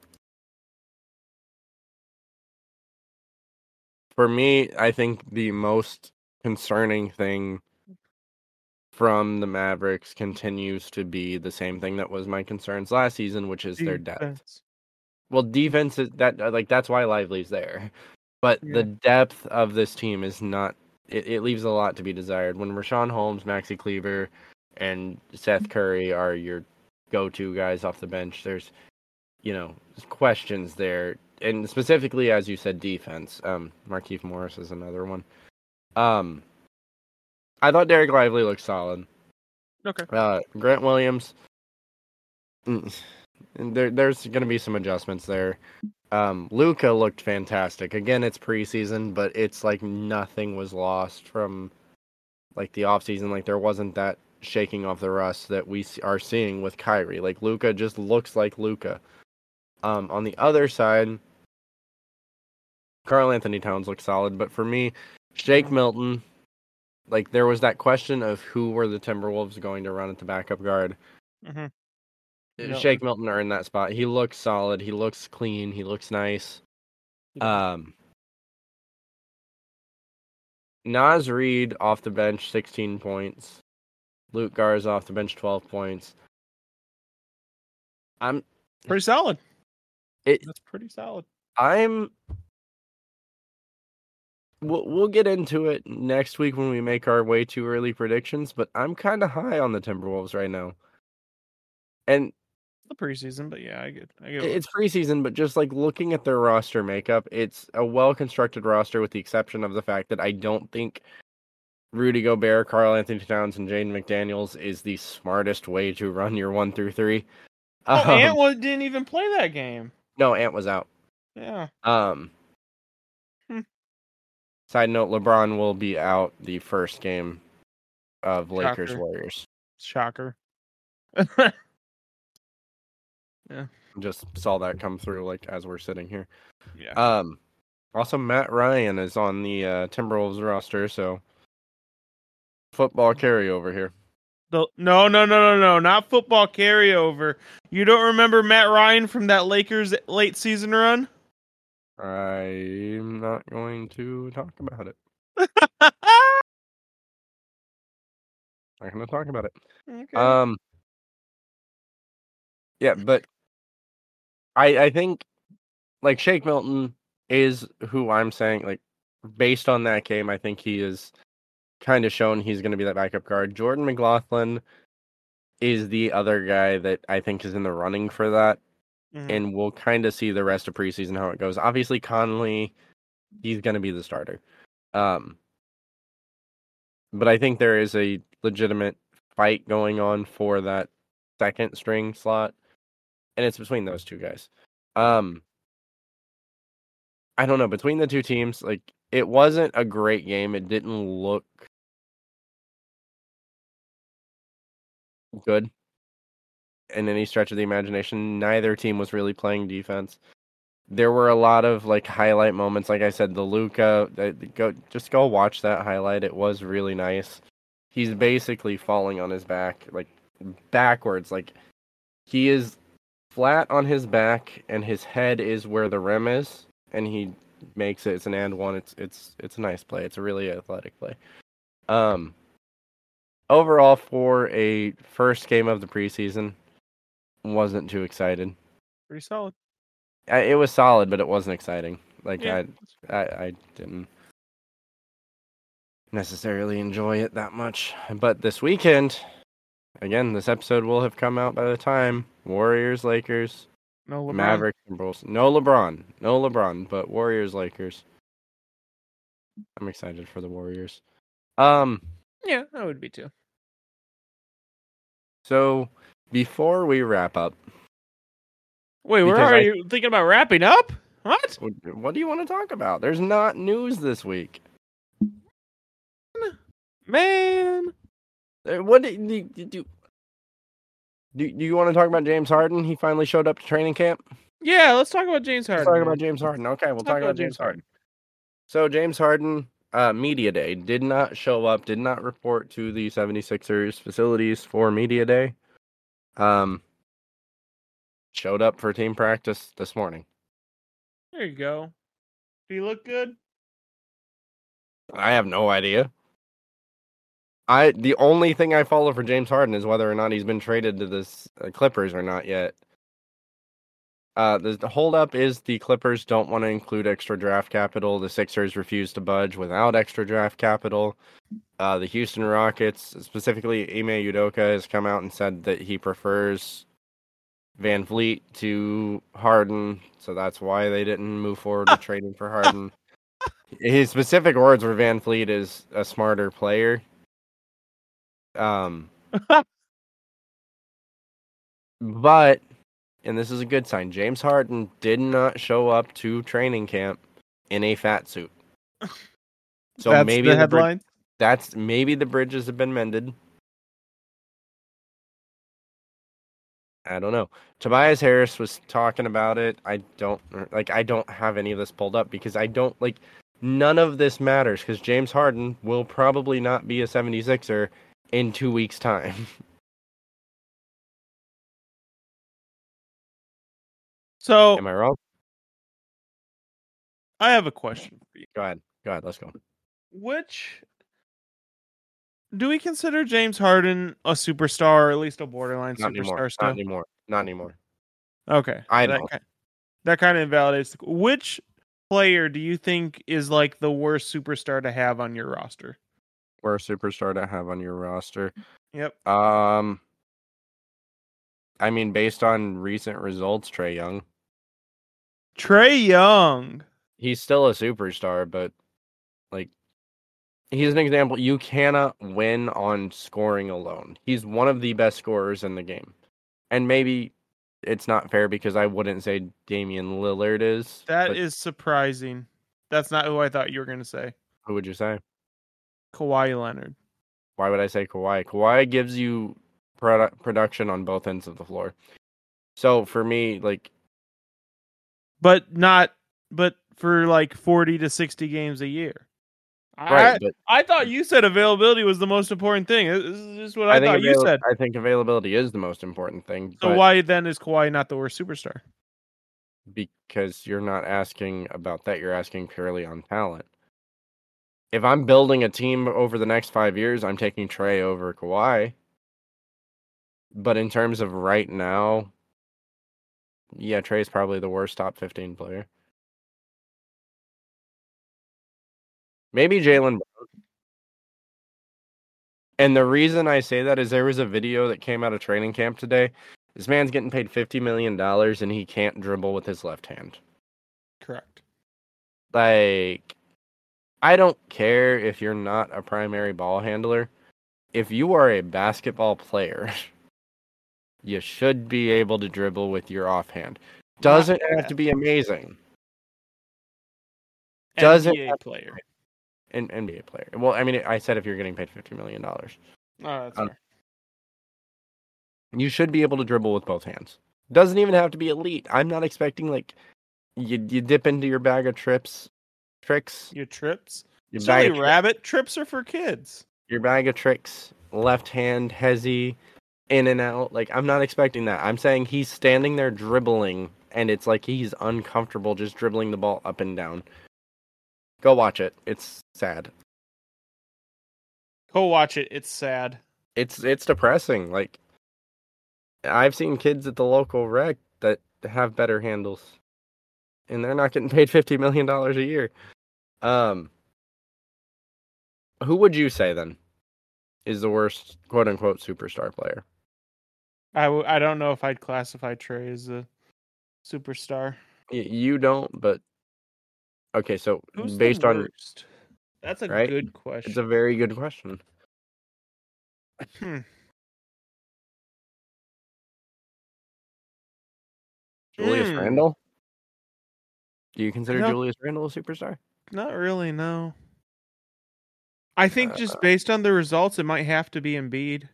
Speaker 1: For me, I think the most concerning thing from the Mavericks continues to be the same thing that was my concerns last season, which is their depth. Well, defense is that uh, like that's why Lively's there, but
Speaker 2: Yeah.
Speaker 1: the depth of this team is not. It, it leaves a lot to be desired. When Richaun Holmes, Maxi Kleber, and Seth Curry are your go-to guys off the bench, there's you know questions there, and specifically as you said, defense. Um, Markieff Morris is another one. Um, I thought Dereck Lively looked solid.
Speaker 2: Okay.
Speaker 1: Uh, Grant Williams. mm, There, there's going to be some adjustments there. Um, Luka looked fantastic. Again, it's preseason, but it's like nothing was lost from like the offseason. Like there wasn't that shaking off the rust that we are seeing with Kyrie. Like Luka just looks like Luka. Um, on the other side, Karl-Anthony Towns looks solid, but for me, Shake Milton, like there was that question of who were the Timberwolves going to run at the backup guard.
Speaker 2: hmm
Speaker 1: Shake Milton earned that spot. He looks solid. He looks clean. He looks nice. Um, Naz Reid off the bench, 16 points. Luka Garza off the bench, 12 points. I'm
Speaker 2: Pretty solid.
Speaker 1: It-
Speaker 2: That's pretty solid.
Speaker 1: I'm we'll we'll get into it next week when we make our way too early predictions, but I'm kind of high on the Timberwolves right now. And
Speaker 2: The preseason, but yeah, I get, I get.
Speaker 1: it's preseason, but just like looking at their roster makeup, it's a well constructed roster with the exception of the fact that I don't think Rudy Gobert, Karl-Anthony Towns, and Jaden McDaniels is the smartest way to run your one through three.
Speaker 2: oh,
Speaker 1: Um,
Speaker 2: Ant wa- didn't even play that game.
Speaker 1: no, Ant was out.
Speaker 2: Yeah.
Speaker 1: Um. Side note: LeBron will be out the first game of Lakers
Speaker 2: Shocker.
Speaker 1: Warriors.
Speaker 2: Shocker. Yeah.
Speaker 1: Just saw that come through like as we're sitting here.
Speaker 2: yeah.
Speaker 1: Um. Also, Matt Ryan is on the uh, Timberwolves roster, so football carryover here.
Speaker 2: The, no, no, no, no, no, not football carryover. You don't remember Matt Ryan from that Lakers late season run?
Speaker 1: I'm not going to talk about it. Not going to talk about it.
Speaker 2: okay.
Speaker 1: Um. Yeah, but I I think like Shake Milton is who I'm saying like based on that game. I think he is kind of shown he's going to be that backup guard. Jordan McLaughlin is the other guy that I think is in the running for that,
Speaker 2: Mhm.
Speaker 1: and we'll kind of see the rest of preseason how it goes. Obviously, Conley, he's going to be the starter. Um, but I think there is a legitimate fight going on for that second string slot, and it's between those two guys. Um, I don't know between the two teams, like it wasn't a great game. It didn't look good in any stretch of the imagination. Neither team was really playing defense. There were a lot of like highlight moments. Like I said, the Luka, go just go watch that highlight. It was really nice. He's basically falling on his back, like backwards. Like he is flat on his back, and his head is where the rim is, and he makes it. It's an and one. It's it's it's a nice play. It's a really athletic play. Um, overall, for a first game of the preseason, wasn't too excited.
Speaker 2: Pretty solid.
Speaker 1: I, it was solid, but it wasn't exciting. Like
Speaker 2: Yeah.
Speaker 1: I, I, I didn't necessarily enjoy it that much. But this weekend, again, this episode will have come out by the time Warriors, Lakers,
Speaker 2: No LeBron.
Speaker 1: Mavericks, and Bulls. No LeBron, no LeBron, but Warriors, Lakers. I'm excited for the Warriors. Um,
Speaker 2: Yeah, I would be too.
Speaker 1: so before we wrap up,
Speaker 2: Wait, we're
Speaker 1: I-
Speaker 2: already thinking about wrapping up? What?
Speaker 1: what, do you want to talk about? There's not news this week.
Speaker 2: Man.
Speaker 1: Uh, What do do, do, do, do you want to talk about James Harden? He finally showed up to training camp.
Speaker 2: Yeah, let's talk about James Harden.
Speaker 1: Let's talk about James Harden. Okay, we'll
Speaker 2: Let's
Speaker 1: talk, about James Harden. So James Harden, uh, media day, did not show up, did not report to the 76ers facilities for media day. Um, showed up for team practice this morning.
Speaker 2: There you go. Do you look good?
Speaker 1: I have no idea. I the only thing I follow for James Harden is whether or not he's been traded to this uh, Clippers or not yet. Uh, the, the holdup is the Clippers don't want to include extra draft capital. The Sixers refuse to budge without extra draft capital. Uh, the Houston Rockets, specifically Ime Udoka, has come out and said that he prefers VanVleet to Harden, so that's why they didn't move forward with trading for Harden. His specific words were VanVleet is a smarter player. Um, but and this is a good sign. James Harden did not show up to training camp in a fat suit. So
Speaker 2: That's
Speaker 1: maybe
Speaker 2: the
Speaker 1: the bri-
Speaker 2: headline.
Speaker 1: that's maybe the bridges have been mended. I don't know. Tobias Harris was talking about it. I don't like I don't have any of this pulled up because I don't like none of this matters cuz James Harden will probably not be a 76er in 2 weeks time.
Speaker 2: So
Speaker 1: Am I wrong?
Speaker 2: I have a question for you.
Speaker 1: Go ahead. Go ahead. Let's go.
Speaker 2: Which do we consider James Harden a superstar or at least a borderline
Speaker 1: Not anymore.
Speaker 2: superstar
Speaker 1: Not anymore. Not anymore.
Speaker 2: Okay.
Speaker 1: I
Speaker 2: that
Speaker 1: don't.
Speaker 2: ki- that kind of invalidates the, which player do you think is like the worst superstar to have on your roster?
Speaker 1: Or a superstar to have on your roster.
Speaker 2: Yep.
Speaker 1: Um I mean based on recent results, Trae Young.
Speaker 2: Trae Young.
Speaker 1: he's still a superstar, but like he's an example. You cannot win on scoring alone. He's one of the best scorers in the game. And maybe it's not fair because I wouldn't say Damian Lillard is.
Speaker 2: That is surprising. That's not who I thought you were going to say.
Speaker 1: who would you say?
Speaker 2: Kawhi Leonard.
Speaker 1: Why would I say Kawhi? Kawhi gives you produ- production on both ends of the floor. So for me, like
Speaker 2: But not but for like 40 to 60 games a year.
Speaker 1: right,
Speaker 2: I,
Speaker 1: but
Speaker 2: I thought you said availability was the most important thing. This is just what I,
Speaker 1: I,
Speaker 2: thought you said.
Speaker 1: I think availability is the most important thing.
Speaker 2: So why then is Kawhi not the worst superstar?
Speaker 1: because you're not asking about that. You're asking purely on talent. If I'm building a team over the next five years, I'm taking Trae over Kawhi. But in terms of right now, yeah, Trae's probably the worst top 15 player. Maybe Jalen. And the reason I say that is there was a video that came out of training camp today. This man's getting paid $50 million and he can't dribble with his left hand.
Speaker 2: Correct.
Speaker 1: like I don't care if you're not a primary ball handler. If you are a basketball player, you should be able to dribble with your offhand. Doesn't have to be amazing. Doesn't
Speaker 2: NBA
Speaker 1: have-
Speaker 2: player.
Speaker 1: An NBA player. Well, I mean, I said if you're getting paid fifty million dollars,
Speaker 2: Oh, that's
Speaker 1: Um,
Speaker 2: fair.
Speaker 1: you should be able to dribble with both hands. Doesn't even have to be elite. I'm not expecting like you you dip into your bag of trips, tricks.
Speaker 2: Your trips.
Speaker 1: Your
Speaker 2: Silly rabbit. Trips are for kids.
Speaker 1: your bag of tricks, left hand, hezzy, in and out. Like I'm not expecting that. I'm saying he's standing there dribbling, and it's like he's uncomfortable just dribbling the ball up and down. Go watch it. It's sad.
Speaker 2: Go watch it. It's sad.
Speaker 1: It's it's depressing. Like I've seen kids at the local rec that have better handles, and they're not getting paid fifty million dollars a year. Um, who would you say then is the worst quote unquote superstar player?
Speaker 2: I, w- I don't know if I'd classify Trae as a superstar.
Speaker 1: You don't, but okay. So
Speaker 2: Who's
Speaker 1: based on,
Speaker 2: worst? That's a
Speaker 1: right?
Speaker 2: good question.
Speaker 1: it's a very good question.
Speaker 2: Hmm.
Speaker 1: Julius
Speaker 2: Hmm.
Speaker 1: Randle. Do you consider Julius Randle a superstar?
Speaker 2: Not really, no. I think
Speaker 1: Uh,
Speaker 2: just based on the results, it might have to be Embiid.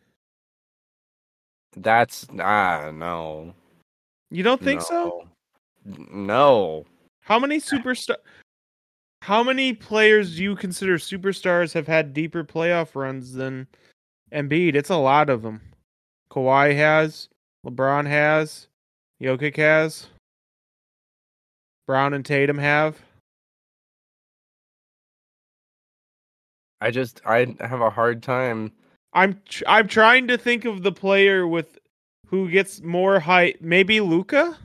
Speaker 1: That's ah no.
Speaker 2: You don't think so?
Speaker 1: No. No.
Speaker 2: How many superstar? How many players do you consider superstars have had deeper playoff runs than Embiid? It's a lot of them. Kawhi has, LeBron has, Jokic has, Brown and Tatum have.
Speaker 1: I just I have a hard time.
Speaker 2: I'm tr- I'm trying to think of the player with who gets more height. Maybe Luka.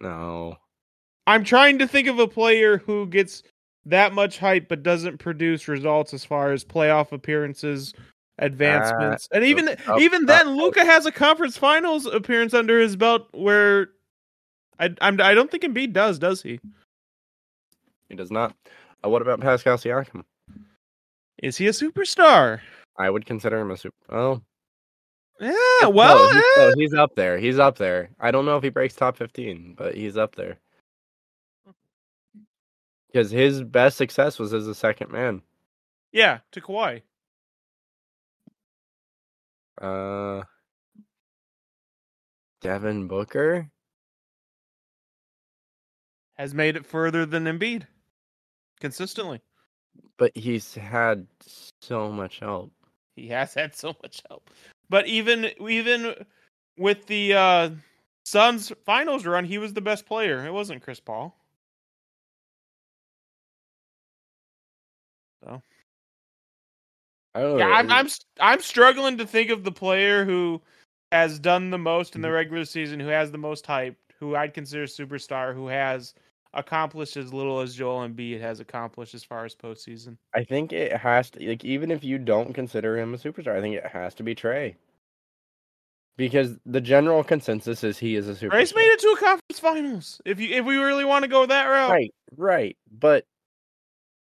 Speaker 1: No,
Speaker 2: I'm trying to think of a player who gets that much hype but doesn't produce results as far as playoff appearances, advancements, and even
Speaker 1: oh,
Speaker 2: even
Speaker 1: uh,
Speaker 2: then,
Speaker 1: oh.
Speaker 2: Luka has a conference finals appearance under his belt where I I'm, I don't think Embiid does, does he?
Speaker 1: he does not. Uh, what about Pascal Siakam?
Speaker 2: Is he a superstar?
Speaker 1: I would consider him a super. Oh,
Speaker 2: Yeah, well,
Speaker 1: no, he's,
Speaker 2: eh.
Speaker 1: no, he's up there. He's up there. I don't know if he breaks top fifteen, but he's up there. Because his best success was as a second man.
Speaker 2: yeah, to Kawhi.
Speaker 1: Uh, Devin Booker.
Speaker 2: Has made it further than Embiid consistently.
Speaker 1: But he's had so much help.
Speaker 2: He has had so much help. But even even with the uh Suns finals run, he was the best player. It wasn't Chris Paul. So
Speaker 1: don't
Speaker 2: yeah. I'm I'm I'm struggling to think of the player who has done the most in the regular season, who has the most hype, who I'd consider superstar, who has accomplished as little as Joel Embiid has accomplished as far as postseason.
Speaker 1: I think it has to like even if you don't consider him a superstar, I think it has to be Trae. Because the general consensus is he is a superstar.
Speaker 2: Trae's made it to a conference finals. If you if we really want to go that route,
Speaker 1: Right, right. But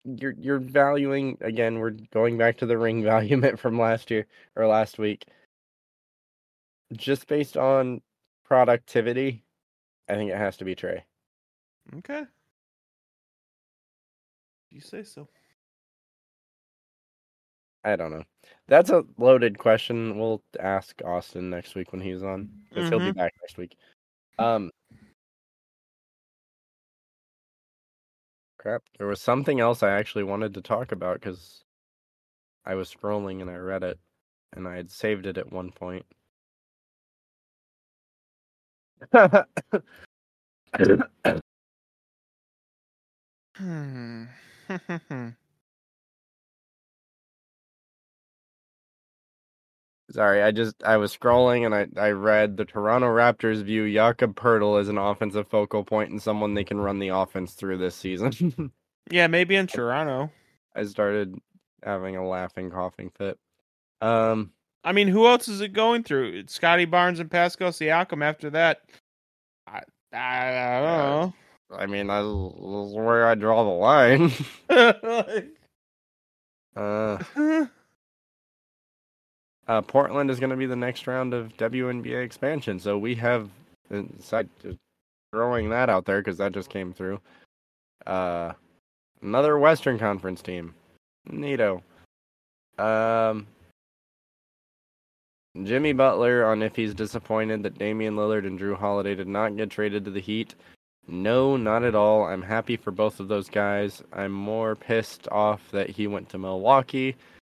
Speaker 1: you're you're valuing again, we're going back to the ring valuement from last year or last week. Just based on productivity, I think it has to be Trae.
Speaker 2: Okay. You say so.
Speaker 1: I don't know. That's a loaded question. We'll ask Austin next week when he's on. Because he'll be
Speaker 2: Mhm.
Speaker 1: back next week. Um crap. There was something else I actually wanted to talk about because I was scrolling and I read it and I had saved it at one point.
Speaker 2: Hmm.
Speaker 1: Sorry, I just I was scrolling and I, I read the Toronto Raptors view Jakob Poeltl as an offensive focal point and someone they can run the offense through this season.
Speaker 2: yeah, maybe in Toronto.
Speaker 1: I started having a laughing coughing fit. Um
Speaker 2: I mean, who else is it going through? It's Scottie Barnes and Pascal Siakam. After that, I I, I
Speaker 1: I mean that's, that's where I draw the line. uh, uh Portland is gonna be the next round of WNBA expansion, so we have inside throwing that out there because that just came through. Uh another Western Conference team. Neato. Um Jimmy Butler on if he's disappointed that Damian Lillard and Jrue Holiday did not get traded to the Heat. No, not at all. I'm happy for both of those guys. I'm more pissed off that he went to Milwaukee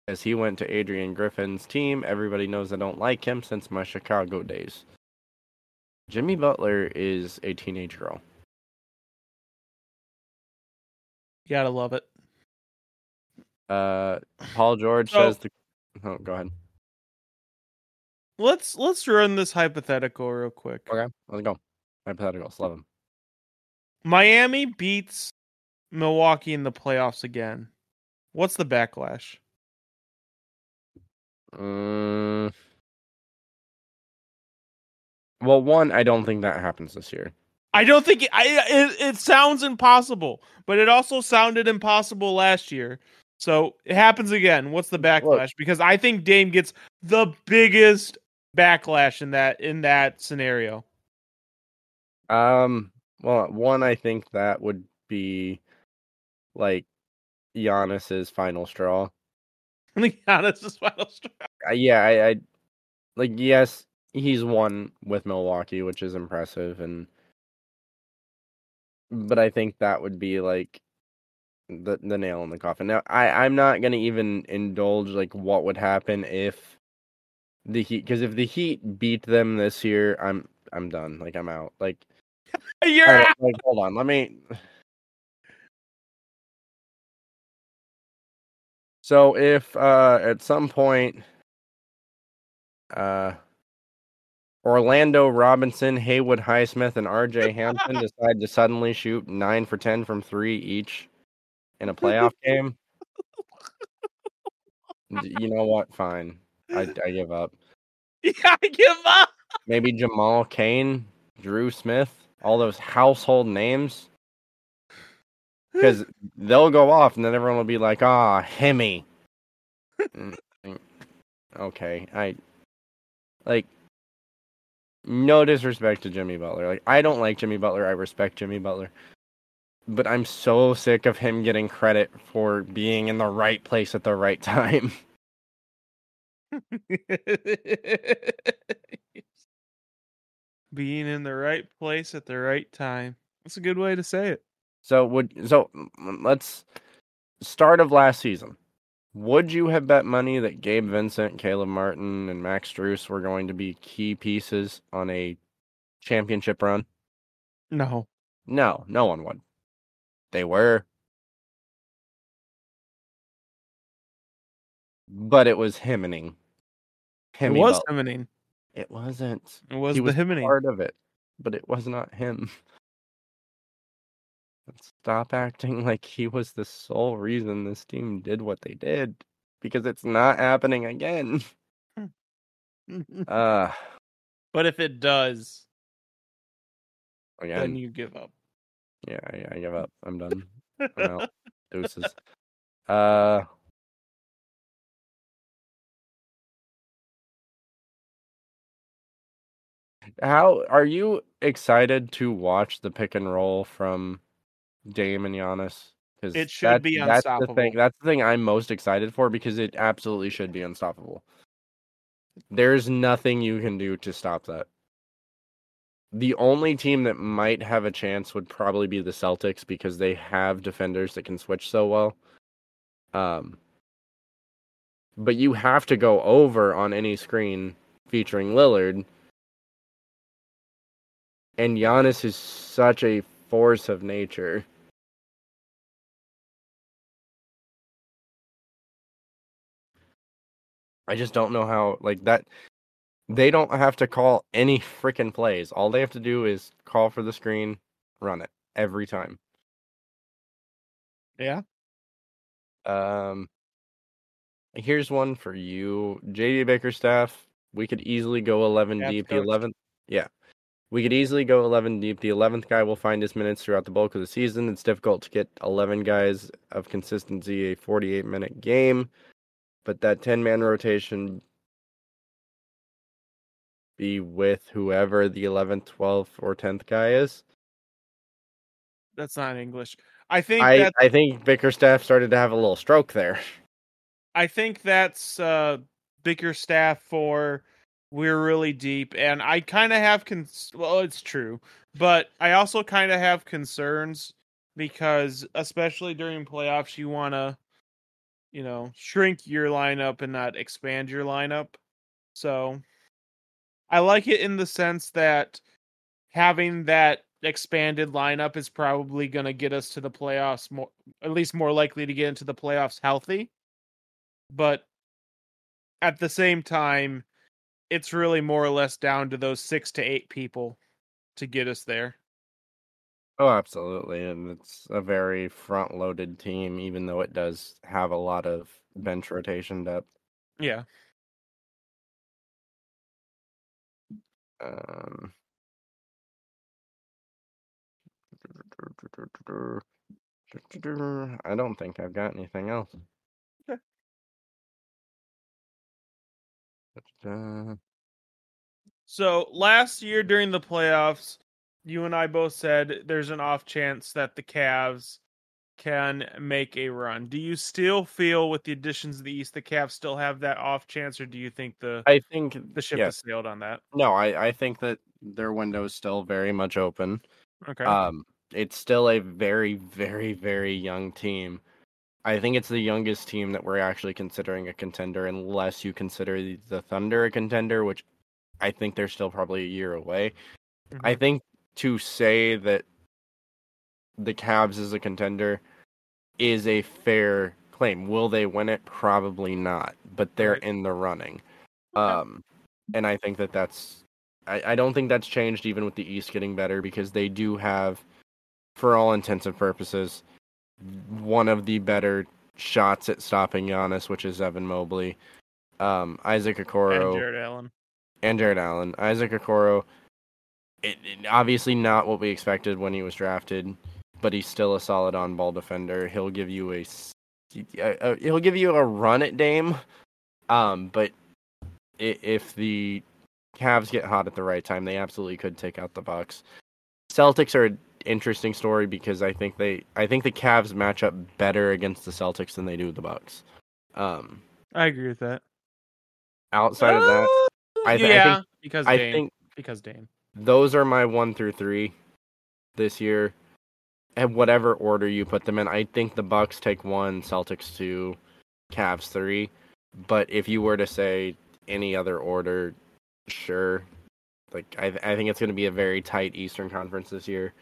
Speaker 1: as he went to Adrian Griffin's team. Everybody knows I don't like him since my Chicago days. Jimmy Butler is a teenage girl.
Speaker 2: you gotta love it.
Speaker 1: Uh, Paul George
Speaker 2: So-
Speaker 1: says the. Oh, go ahead.
Speaker 2: Let's let's run this hypothetical real quick.
Speaker 1: Okay, let's go. Hypotheticals, love him.
Speaker 2: Miami beats Milwaukee in the playoffs again. What's the backlash?
Speaker 1: Mm. Well, one, I don't think that happens this year.
Speaker 2: I don't think it, I, it, it sounds impossible, but it also sounded impossible last year. So it happens again. What's the backlash? Because I think Dame gets the biggest backlash in that in that scenario.
Speaker 1: Um, well, one, I think that would be like Giannis's final straw.
Speaker 2: I think Giannis is final straw.
Speaker 1: Uh, yeah, I, I like yes, he's won with Milwaukee, which is impressive, and but I think that would be like the the nail in the coffin. Now, I I'm not gonna even indulge like what would happen if the Heat, because if the Heat beat them this year, I'm I'm done. Like I'm out. Like,
Speaker 2: You're
Speaker 1: right, like hold on, let me. So if uh, at some point uh, Orlando Robinson, Haywood Highsmith, and RJ Hampton decide to suddenly shoot nine for ten from three each in a playoff game, you know what? Fine, I, I give up.
Speaker 2: Yeah, I give up.
Speaker 1: Maybe Jamal Cain, Dru Smith, all those household names. Because they'll go off and then everyone will be like, ah, Hemi. Mm, mm, okay, I like no disrespect to Jimmy Butler. Like I don't like Jimmy Butler. I respect Jimmy Butler. But I'm so sick of him getting credit for being in the right place at the right time.
Speaker 2: Being in the right place at the right time. That's a good way to say it.
Speaker 1: So would so mm, let's start of last season. Would you have bet money that Gabe Vincent, Caleb Martin, and Max Strus were going to be key pieces on a championship run?
Speaker 2: No.
Speaker 1: No, no one would. They were. But it was himmening.
Speaker 2: It was himmening.
Speaker 1: It wasn't.
Speaker 2: It was
Speaker 1: he
Speaker 2: the
Speaker 1: was
Speaker 2: himmening.
Speaker 1: part of it, but it was not him. Stop acting like he was the sole reason this team did what they did, because it's not happening again. Uh,
Speaker 2: but if it does,
Speaker 1: again,
Speaker 2: then you give up.
Speaker 1: yeah, I, I give up. I'm done. I'm out. Deuces. Uh, how are you excited to watch the pick and roll from Dame and Giannis? Because
Speaker 2: It should be
Speaker 1: that's the thing.
Speaker 2: unstoppable.
Speaker 1: That's the thing I'm most excited for because it absolutely should be unstoppable. There's nothing you can do to stop that. The only team that might have a chance would probably be the Celtics because they have defenders that can switch so well. Um, but you have to go over on any screen featuring Lillard. And Giannis is such a force of nature. I just don't know how like that they don't have to call any freaking plays. All they have to do is call for the screen, run it every time.
Speaker 2: Yeah.
Speaker 1: Um here's one for you. JB Bickerstaff. We could easily go 11
Speaker 2: Cavs
Speaker 1: deep. The 11th. Yeah. We could easily go 11 deep. The 11th guy will find his minutes throughout the bulk of the season. It's difficult to get 11 guys of consistency a 48 minute game, but that 10 man rotation be with whoever the 11th, 12th, or 10th guy is.
Speaker 2: That's not English. I think
Speaker 1: I,
Speaker 2: that
Speaker 1: I think Bickerstaff started to have a little stroke there.
Speaker 2: I think that's uh Bickerstaff for we're really deep and I kind of have cons- well it's true, but I also kind of have concerns because especially during playoffs you want to you know, shrink your lineup and not expand your lineup. So I like it in the sense that having that expanded lineup is probably going to get us to the playoffs more at least more likely to get into the playoffs healthy. But at the same time, it's really more or less down to those 6 to 8 people to get us there.
Speaker 1: Oh, absolutely. And it's a very front loaded team, even though it does have a lot of bench rotation depth.
Speaker 2: Yeah.
Speaker 1: Um, I don't think I've got anything else. Uh,
Speaker 2: So last year during the playoffs, you and I both said there's an off chance that the Cavs can make a run. Do you still feel with the additions of the East, the Cavs still have that off chance, or do you think the
Speaker 1: I think
Speaker 2: the ship
Speaker 1: yes.
Speaker 2: has sailed on that?
Speaker 1: No, I, I think that their window is still very much open.
Speaker 2: Okay.
Speaker 1: Um, it's still a very, very, very young team. I think it's the youngest team that we're actually considering a contender, unless you consider the, Thunder a contender, which I think they're still probably a year away. I
Speaker 2: Mhm.
Speaker 1: think to say that the Cavs is a contender is a fair claim. Will they win it? Probably not, but they're in the running. Um, and I think that that's. I, I don't think that's changed even with the East getting better because they do have, for all intents and purposes, one of the better shots at stopping Giannis, which is Evan Mobley. Um, Isaac Okoro
Speaker 2: and Jarrett Allen.
Speaker 1: and Jarrett Allen. Isaac Okoro, it, it- obviously not what we expected when he was drafted, but he's still a solid on-ball defender. He'll give you a, a- a- he'll give you a run at Dame, um, but if the Cavs get hot at the right time, they absolutely could take out the Bucks. Celtics are interesting story because I think they, I think the Cavs match up better against the Celtics than they do the Bucks. Um,
Speaker 2: I agree with that.
Speaker 1: outside of that, I th- I
Speaker 2: yeah,
Speaker 1: think-
Speaker 2: because
Speaker 1: I
Speaker 2: Dame.
Speaker 1: think
Speaker 2: because Dame.
Speaker 1: those are my one through three this year. And whatever order you put them in, I think the Bucks take one, Celtics two, Cavs three. But if you were to say any other order, sure. Like I, I think it's going to be a very tight Eastern Conference this year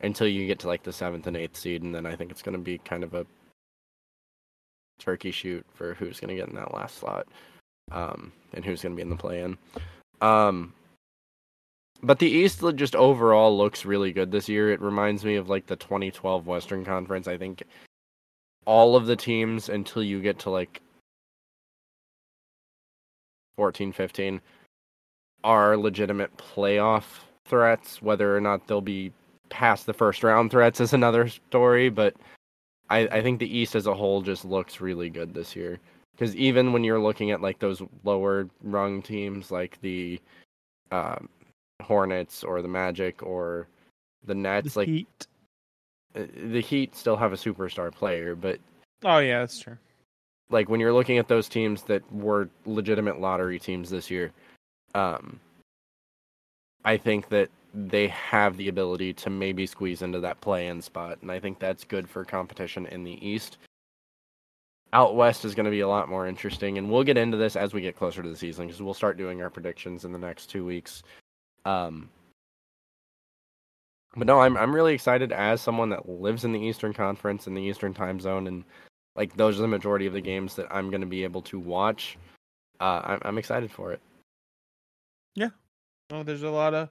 Speaker 1: until you get to like the seventh and eighth seed, and then I think it's going to be kind of a turkey shoot for who's going to get in that last slot, um, and who's going to be in the play-in. Um, but the East just overall looks really good this year. It reminds me of like the 2012 Western Conference. I think all of the teams until you get to like 14, 15 are legitimate playoff threats. Whether or not they'll be past the first round threats is another story. But I, I think the East as a whole just looks really good this year. Because even when you're looking at like those lower rung teams like the um, Hornets or the Magic or the Nets,
Speaker 2: The
Speaker 1: like
Speaker 2: Heat.
Speaker 1: uh, the Heat still have a superstar player, but
Speaker 2: Oh yeah, that's true.
Speaker 1: like when you're looking at those teams that were legitimate lottery teams this year, um, I think that they have the ability to maybe squeeze into that play-in spot, and I think that's good for competition in the East. Out west is going to be a lot more interesting, and we'll get into this as we get closer to the season because we'll start doing our predictions in the next two weeks. Um, but no, I'm I'm really excited as someone that lives in the Eastern Conference in the Eastern Time Zone, and like those are the majority of the games that I'm going to be able to watch. Uh, I'm I'm excited for it.
Speaker 2: Yeah, oh, there's a lot of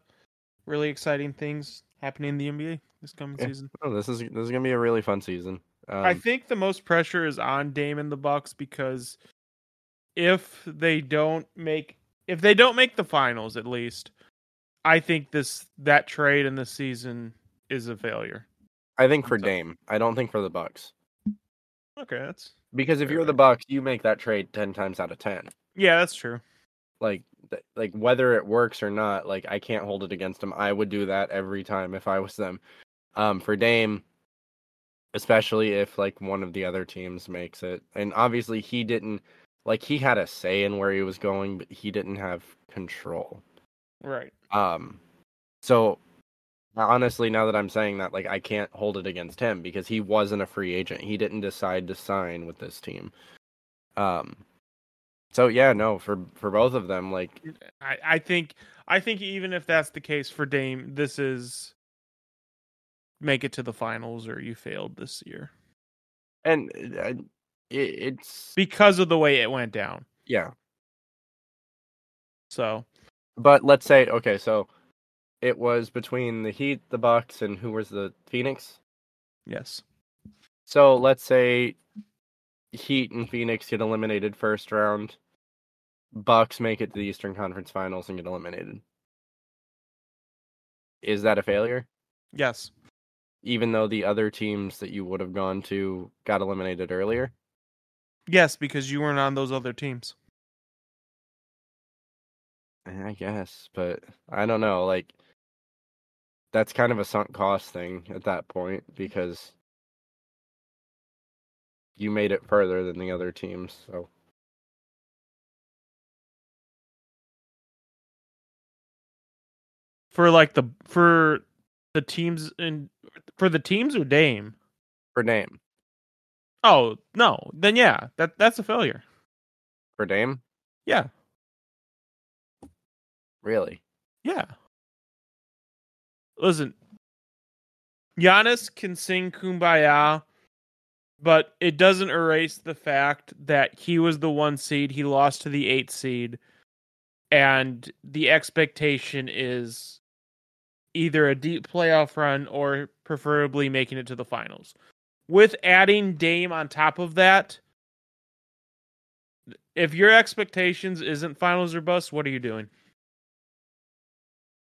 Speaker 2: really exciting things happening in the NBA this coming
Speaker 1: Yeah.
Speaker 2: season.
Speaker 1: Oh, this is this is going to be a really fun season. Um,
Speaker 2: I think the most pressure is on Dame and the Bucks because if they don't make if they don't make the finals at least, I think this that trade in this season is a failure.
Speaker 1: I think for
Speaker 2: so-
Speaker 1: Dame, I don't think for the Bucks
Speaker 2: Okay, that's
Speaker 1: because if you're the. Bucks, you make that trade ten times out of ten.
Speaker 2: yeah, that's true.
Speaker 1: Like like whether it works or not, like I can't hold it against them. I would do that every time if I was them. Um, for Dame, especially if like one of the other teams makes it, and obviously he didn't. Like he had a say in where he was going, but he didn't have control.
Speaker 2: Right.
Speaker 1: Um, so honestly, now that I'm saying that, like I can't hold it against him because he wasn't a free agent. He didn't decide to sign with this team. Um, so yeah, no, for for both of them, like
Speaker 2: I, I think I think even if that's the case for Dame, this is make it to the finals or you failed this year
Speaker 1: and uh, it, it's
Speaker 2: because of the way it went down.
Speaker 1: yeah.
Speaker 2: So
Speaker 1: But let's say okay, so it was between the Heat, the Bucks, and who was the Phoenix.
Speaker 2: yes,
Speaker 1: So let's say Heat and Phoenix get eliminated first round. Bucks make it to the Eastern Conference Finals and get eliminated. Is that a failure?
Speaker 2: yes,
Speaker 1: Even though the other teams that you would have gone to got eliminated earlier?
Speaker 2: yes, because you weren't on those other teams.
Speaker 1: I guess, but I don't know. Like, that's kind of a sunk cost thing at that point because you made it further than the other teams. So
Speaker 2: For like the for the teams and for the teams or Dame.
Speaker 1: for Dame,
Speaker 2: Oh no, then yeah, that that's a failure.
Speaker 1: for Dame,
Speaker 2: Yeah,
Speaker 1: really?
Speaker 2: yeah. Listen, Giannis can sing "Kumbaya" but it doesn't erase the fact that he was the one seed, he lost to the eight seed, and the expectation is either a deep playoff run or preferably making it to the finals. With adding Dame on top of that, if your expectations isn't finals or bust, what are you doing?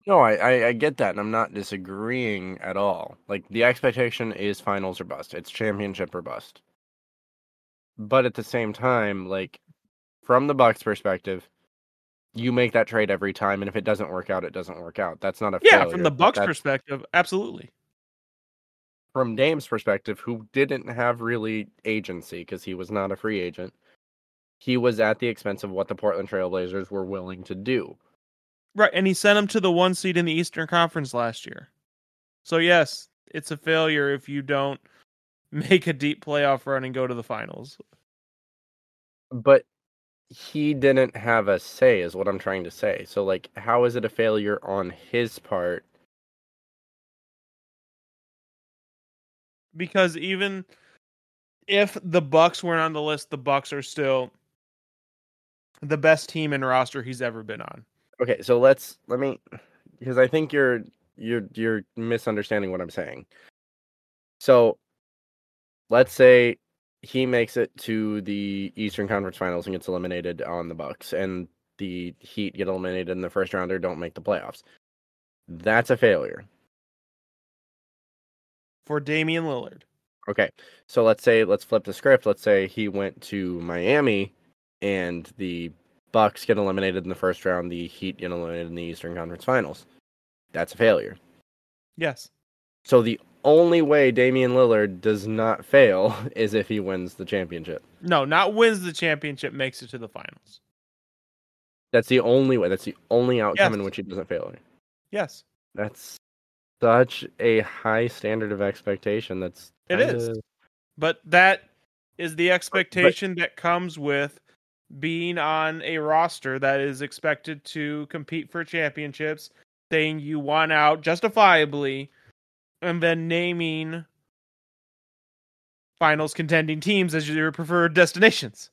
Speaker 1: No, I, I, I get that, and I'm not disagreeing at all. Like the expectation is finals or bust. It's championship or bust. But at the same time, like from the Bucks' perspective, you make that trade every time, and if it doesn't work out, it doesn't work out. That's not a
Speaker 2: yeah.
Speaker 1: failure,
Speaker 2: From the Bucks' perspective, absolutely.
Speaker 1: from Dame's perspective, who didn't have really agency because he was not a free agent, he was at the expense of what the Portland Trailblazers were willing to do.
Speaker 2: Right, and he sent him to the one seed in the Eastern Conference last year. So yes, it's a failure if you don't make a deep playoff run and go to the finals.
Speaker 1: But he didn't have a say, is what I'm trying to say. So, like, how is it a failure on his part?
Speaker 2: Because even if the Bucks weren't on the list, the Bucks are still the best team and roster he's ever been on.
Speaker 1: Okay, so let's let me because I think you're you're you're misunderstanding what I'm saying. So let's say he makes it to the Eastern Conference Finals and gets eliminated on the Bucks and the Heat get eliminated in the first round or don't make the playoffs. That's a failure.
Speaker 2: For Damian Lillard.
Speaker 1: Okay. So let's say let's flip the script. Let's say he went to Miami and the Bucks get eliminated in the first round, the Heat get eliminated in the Eastern Conference Finals. That's a failure.
Speaker 2: Yes.
Speaker 1: So the only way Damian Lillard does not fail is if he wins the championship.
Speaker 2: No, not wins the championship, makes it to the finals.
Speaker 1: That's the only way. That's the only outcome in which he doesn't fail.
Speaker 2: Yes.
Speaker 1: That's such a high standard of expectation. That's
Speaker 2: It is.
Speaker 1: kinda-
Speaker 2: But that is the expectation that comes with being on a roster that is expected to compete for championships, saying you won out justifiably, and then naming finals contending teams as your preferred destinations.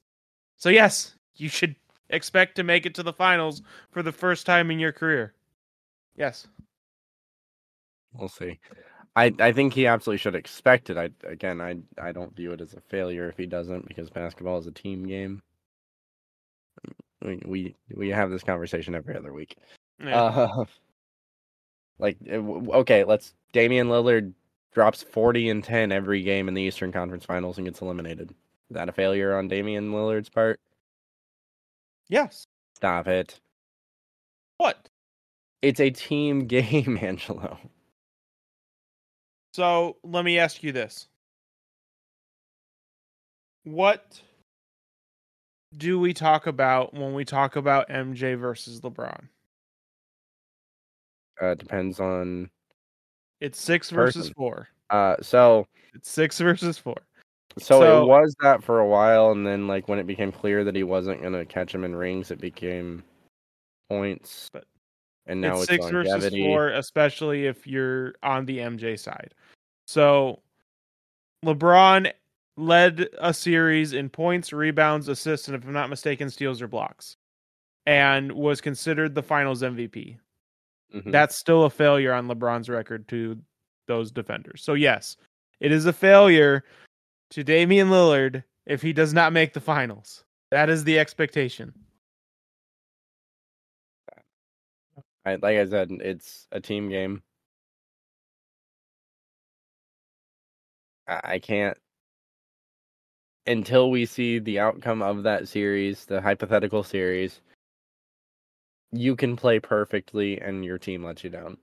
Speaker 2: So, yes, you should expect to make it to the finals for the first time in your career. Yes.
Speaker 1: We'll see. I, I think he absolutely should expect it. I again I I don't view it as a failure if he doesn't because basketball is a team game. We we, we have this conversation every other week.
Speaker 2: Yeah.
Speaker 1: Uh, like uh, okay, let's Damian Lillard drops 40 and 10 every game in the Eastern Conference Finals and gets eliminated. Is that a failure on Damian Lillard's part?
Speaker 2: yes.
Speaker 1: Stop it.
Speaker 2: What?
Speaker 1: It's a team game, Angelo.
Speaker 2: So let me ask you this. What do we talk about when we talk about MJ versus LeBron?
Speaker 1: Uh, depends on
Speaker 2: It's six versus
Speaker 1: Person.
Speaker 2: four.
Speaker 1: uh so
Speaker 2: It's six versus four.
Speaker 1: So,
Speaker 2: So-
Speaker 1: it was that for a while, and then like when it became clear that he wasn't gonna catch him in rings, it became points.
Speaker 2: But
Speaker 1: and now
Speaker 2: it's,
Speaker 1: it's,
Speaker 2: six versus four, especially if you're on the MJ side. So LeBron led a series in points, rebounds, assists, and if I'm not mistaken, steals or blocks, and was considered the finals MVP.
Speaker 1: Mhm.
Speaker 2: that's still a failure on LeBron's record to those defenders. So yes, it is a failure to Damian Lillard if he does not make the finals. That is the expectation.
Speaker 1: Like I said, it's a team game. I can't until we see the outcome of that series, the hypothetical series. You can play perfectly, and your team lets you down.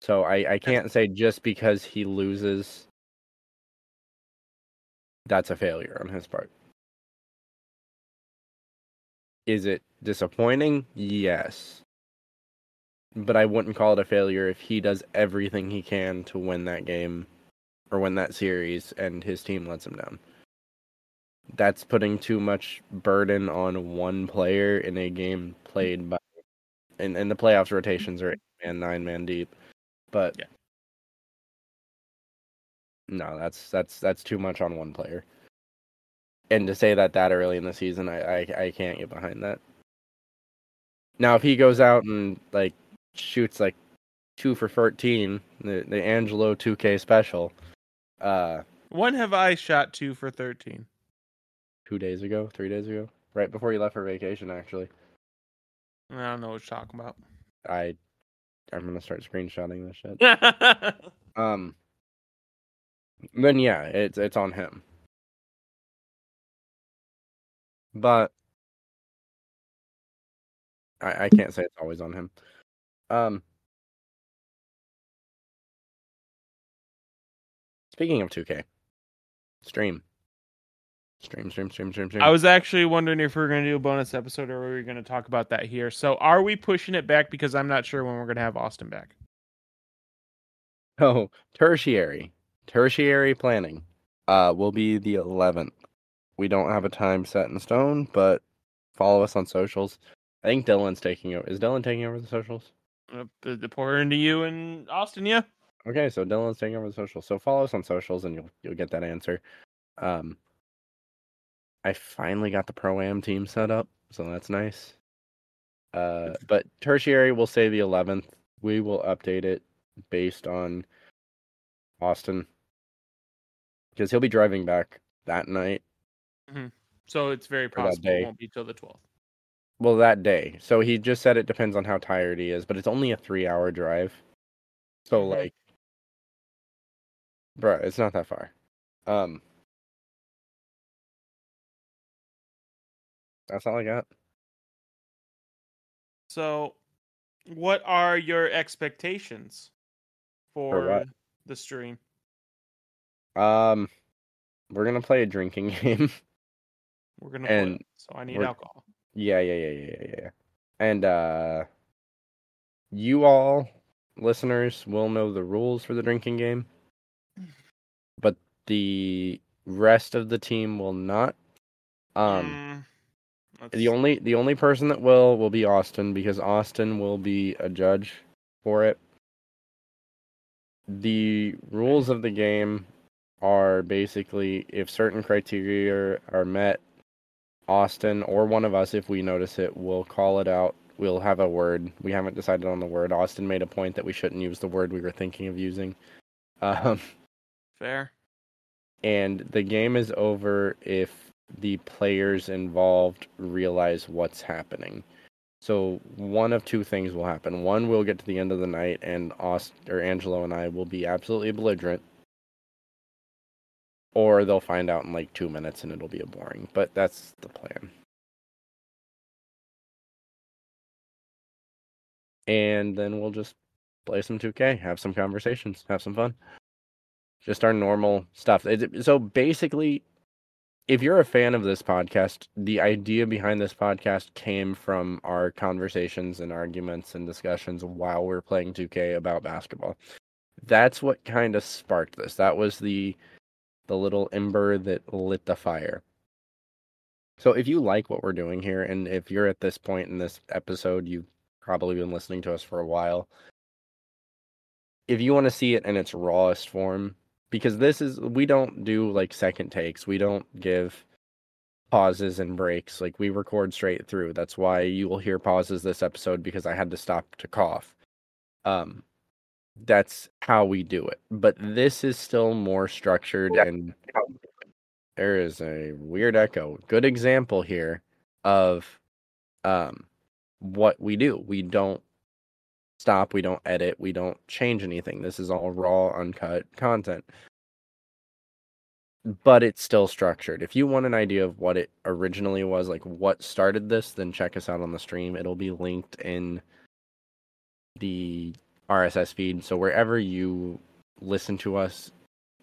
Speaker 1: So I, I can't say just because he loses, that's a failure on his part. Is it disappointing? Yes. But I wouldn't call it a failure if he does everything he can to win that game or win that series and his team lets him down. That's putting too much burden on one player in a game played by and, and the playoffs rotations are eight man, nine man deep. But
Speaker 2: Yeah.
Speaker 1: No, that's that's that's too much on one player. And to say that that early in the season, I I, I can't get behind that. Now, if he goes out and like shoots like two for thirteen, the the Angelo two K special, uh,
Speaker 2: When have I shot two for thirteen?
Speaker 1: Two days ago, three days ago, right before you left for vacation, actually,
Speaker 2: I don't know what you're talking about.
Speaker 1: I I'm gonna start screenshotting this shit. Um, then yeah, it's it's on him. But I I can't say it's always on him. Um, speaking of 2K, stream, stream, stream, stream, stream, stream.
Speaker 2: I was actually wondering if we were going to do a bonus episode or are we were going to talk about that here. So, are we pushing it back because I'm not sure when we're going to have Austin back?
Speaker 1: Oh, tertiary, tertiary planning, uh, will be the 11th. We don't have a time set in stone, but follow us on socials. I think Dylan's taking over. Is Dylan taking over the socials?
Speaker 2: Uh, pour into you and Austin, yeah.
Speaker 1: Okay, so Dylan's taking over the socials. So follow us on socials, and you'll you'll get that answer. Um, I finally got the pro am team set up, so that's nice. Uh, but tertiary, we'll say the 11th. We will update it based on Austin because he'll be driving back that night.
Speaker 2: So it's very possible it won't be till the 12th.
Speaker 1: Well, that day. So he just said it depends on how tired he is, but it's only a three-hour drive. So like, bruh, it's not that far. Um, that's all I got.
Speaker 2: So, what are your expectations for,
Speaker 1: what?
Speaker 2: the stream?
Speaker 1: Um, we're gonna play a drinking game.
Speaker 2: We're gonna
Speaker 1: And
Speaker 2: play, so I need alcohol.
Speaker 1: yeah, yeah, yeah, yeah, yeah, yeah. And uh, you all listeners will know the rules for the drinking game, but the rest of the team will not. Um.
Speaker 2: Mm,
Speaker 1: The only the only person that will will be Austin because Austin will be a judge for it. The rules of the game are basically if certain criteria are met, Austin or one of us, if we notice it, will call it out. We'll have a word. We haven't decided on the word. Austin made a point that we shouldn't use the word we were thinking of using. Um,
Speaker 2: fair.
Speaker 1: and the game is over if the players involved realize what's happening. So one of two things will happen. One, we'll get to the end of the night, and Aust or Angelo and I will be absolutely belligerent, or they'll find out in like two minutes, and it'll be a boring. But that's the plan. And then we'll just play some 2K, have some conversations, have some fun just our normal stuff. So basically, if you're a fan of this podcast, the idea behind this podcast came from our conversations and arguments and discussions while we're playing 2K about basketball. That's what kind of sparked this. That was the the little ember that lit the fire. So if you like what we're doing here and if you're at this point in this episode, you've probably been listening to us for a while. If you want to see it in its rawest form, because this is we don't do like second takes. We don't give pauses and breaks. Like we record straight through. That's why you will hear pauses this episode because i had to stop to cough. Um that's how we do it. But this is still more structured and there is a weird echo. Good example here of um what we do. We don't stop we don't edit we don't change anything this is all raw uncut content. But it's still structured. If you want an idea of what it originally was like what started this then check us out on the stream. It'll be linked in the rss feed. So wherever you listen to us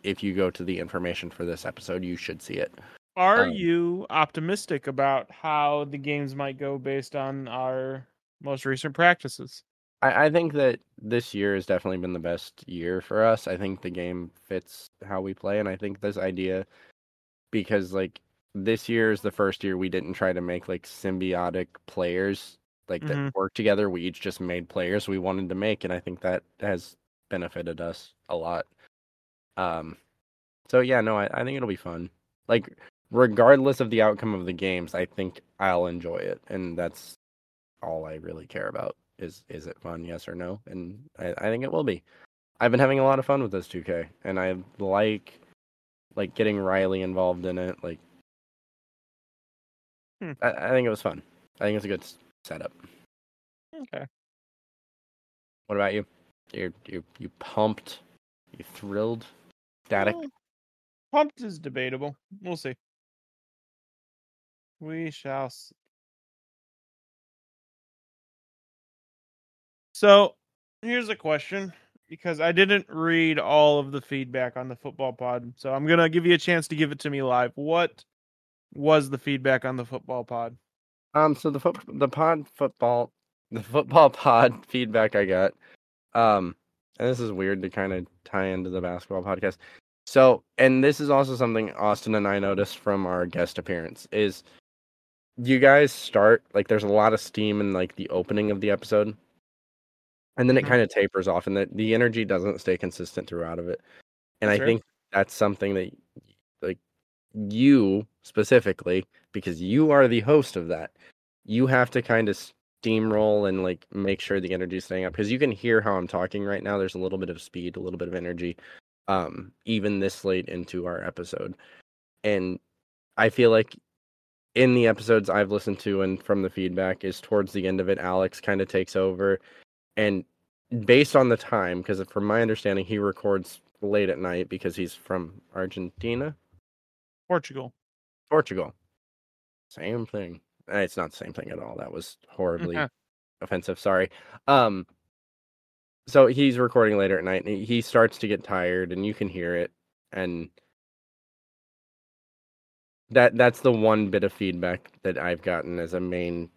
Speaker 1: if you go to the information for this episode you should see it.
Speaker 2: Are
Speaker 1: Um,
Speaker 2: you optimistic about how the games might go based on our most recent practices?
Speaker 1: I, I think that this year has definitely been the best year for us. I think the game fits how we play, and I think this idea because like this year is the first year we didn't try to make like symbiotic players like that
Speaker 2: Mhm.
Speaker 1: work together. We each just made players we wanted to make, and I think that has benefited us a lot. Um, So yeah, no, I, I think it'll be fun. Like regardless of the outcome of the games, I think I'll enjoy it, and that's all I really care about. Is is it fun? Yes or no? And I, I think it will be. I've been having a lot of fun with this 2K, and I like like getting Riley involved in it. Like,
Speaker 2: Hmm.
Speaker 1: I, I think it was fun. I think it's a good setup.
Speaker 2: Okay.
Speaker 1: What about you? You're you you pumped? You thrilled? Static?
Speaker 2: Well, pumped is debatable. We'll see. We shall see. So, here's a question because I didn't read all of the feedback on the football pod. So, I'm going to give you a chance to give it to me live. What was the feedback on the football pod?
Speaker 1: Um, so the foot, the pod football, the football pod feedback I got, um, and this is weird to kind of tie into the basketball podcast. So, and this is also something Austin and I noticed from our guest appearance is you guys start like there's a lot of steam in like the opening of the episode, and then it
Speaker 2: Mhm.
Speaker 1: kind of tapers off, and the the energy doesn't stay consistent throughout of it. And I
Speaker 2: Sure.
Speaker 1: think that's something that like you specifically because you are the host of that you have to kind of steamroll and like make sure the energy's staying up because you can hear how I'm talking right now. There's a little bit of speed, a little bit of energy, um, even this late into our episode. And I feel like in the episodes I've listened to and from the feedback is towards the end of it, Alex kind of takes over. And based on the time, because from my understanding, he records late at night because he's from Argentina,
Speaker 2: Portugal.
Speaker 1: Portugal. Same thing. Eh, It's not the same thing at all. That was horribly offensive. Sorry. Um. So he's recording later at night, and he- he starts to get tired, and you can hear it. And that that's the one bit of feedback that I've gotten as a main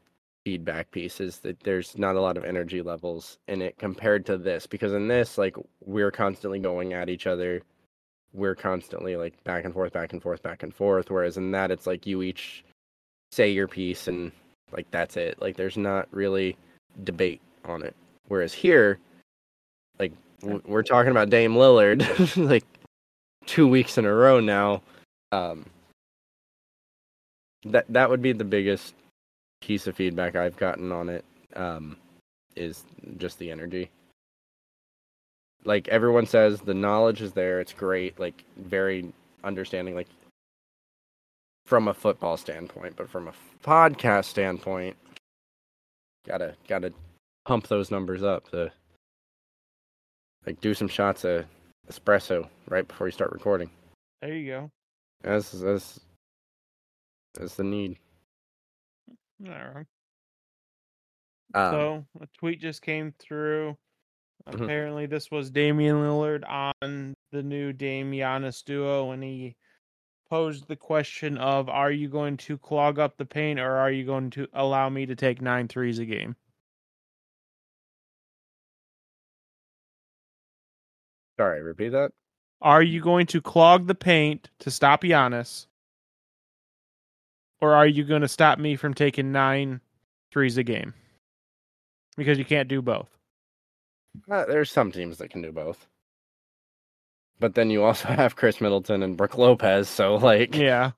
Speaker 1: feedback piece is that there's not a lot of energy levels in it compared to this because in this like we're constantly going at each other. We're constantly like back and forth back and forth back and forth whereas in that it's like you each say your piece and like that's it. Like there's not really debate on it. Whereas here like we're talking about Dame Lillard like two weeks in a row now um that that would be the biggest piece of feedback I've gotten on it um is just the energy. Like everyone says the knowledge is there it's great like very understanding like from a football standpoint but from a podcast standpoint gotta gotta pump those numbers up to like do some shots of espresso right before you start recording.
Speaker 2: There you go.
Speaker 1: that's that's that's the need
Speaker 2: Not wrong.
Speaker 1: um,
Speaker 2: so a tweet just came through.
Speaker 1: Mhm.
Speaker 2: Apparently, this was Damian Lillard on the new Dame Giannis duo, and he posed the question of, "Are you going to clog up the paint, or are you going to allow me to take nine threes a game?"
Speaker 1: sorry repeat that
Speaker 2: Are you going to clog the paint to stop Giannis, or are you going to stop me from taking nine threes a game? Because you can't do both.
Speaker 1: Uh, there's some teams that can do both. But then you also have Khris Middleton and Brook Lopez, so like
Speaker 2: Yeah.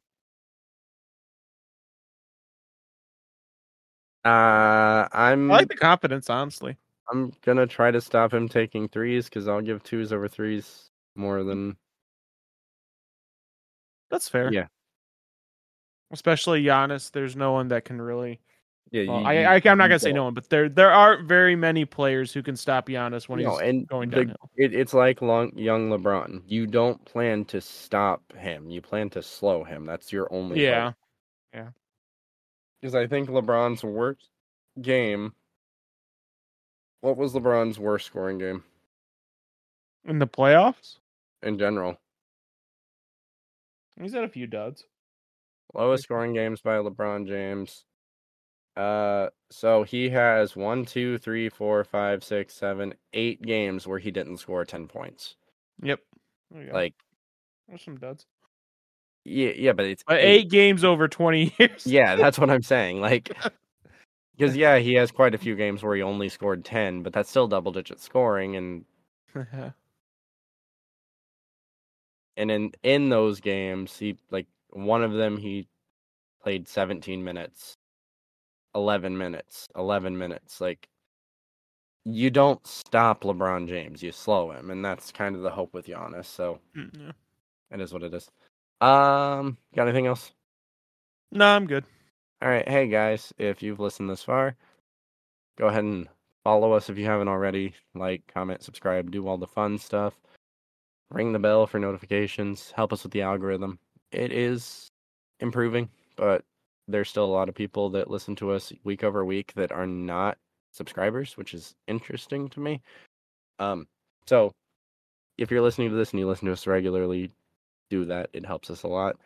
Speaker 1: uh I'm
Speaker 2: I like the confidence, honestly.
Speaker 1: I'm gonna try to stop him taking threes because I'll give twos over threes more than
Speaker 2: That's fair.
Speaker 1: Yeah.
Speaker 2: Especially Giannis, there's no one that can really.
Speaker 1: yeah.
Speaker 2: Well,
Speaker 1: you-
Speaker 2: I, I, I'm not gonna say no one, but there there aren't very many players who can stop Giannis when he's
Speaker 1: and
Speaker 2: going
Speaker 1: the-
Speaker 2: downhill.
Speaker 1: It, it's like long, young LeBron. You don't plan to stop him. You plan to slow him. That's your only. Yeah.
Speaker 2: Yeah
Speaker 1: Because I think LeBron's worst game. What was LeBron's worst scoring game
Speaker 2: In the playoffs,
Speaker 1: in general?
Speaker 2: he's had a few duds.
Speaker 1: Lowest scoring games by LeBron James. Uh, so he has one, two, three, four, five, six, seven, eight games where he didn't score ten points.
Speaker 2: Yep. There you go.
Speaker 1: Like,
Speaker 2: There's some duds.
Speaker 1: yeah, yeah, but it's
Speaker 2: But eight games over 20 years.
Speaker 1: Yeah, that's what I'm saying. Like, because yeah, he has quite a few games where he only scored ten, but that's still double digit scoring, and and in in those games, he like one of them he played 17 minutes, 11 minutes, 11 minutes. Like you don't stop LeBron James, you slow him, and that's kind of the hope with Giannis. So
Speaker 2: Mm, yeah.
Speaker 1: it is what it is. Um, got anything else?
Speaker 2: No, I'm good.
Speaker 1: All right, hey guys, if you've listened this far, go ahead and follow us if you haven't already. Like, comment, subscribe, do all the fun stuff. Ring the bell for notifications. Help us with the algorithm. It is improving, but there's still a lot of people that listen to us week over week that are not subscribers, which is interesting to me. Um, so if you're listening to this and you listen to us regularly, do that. It helps us a lot.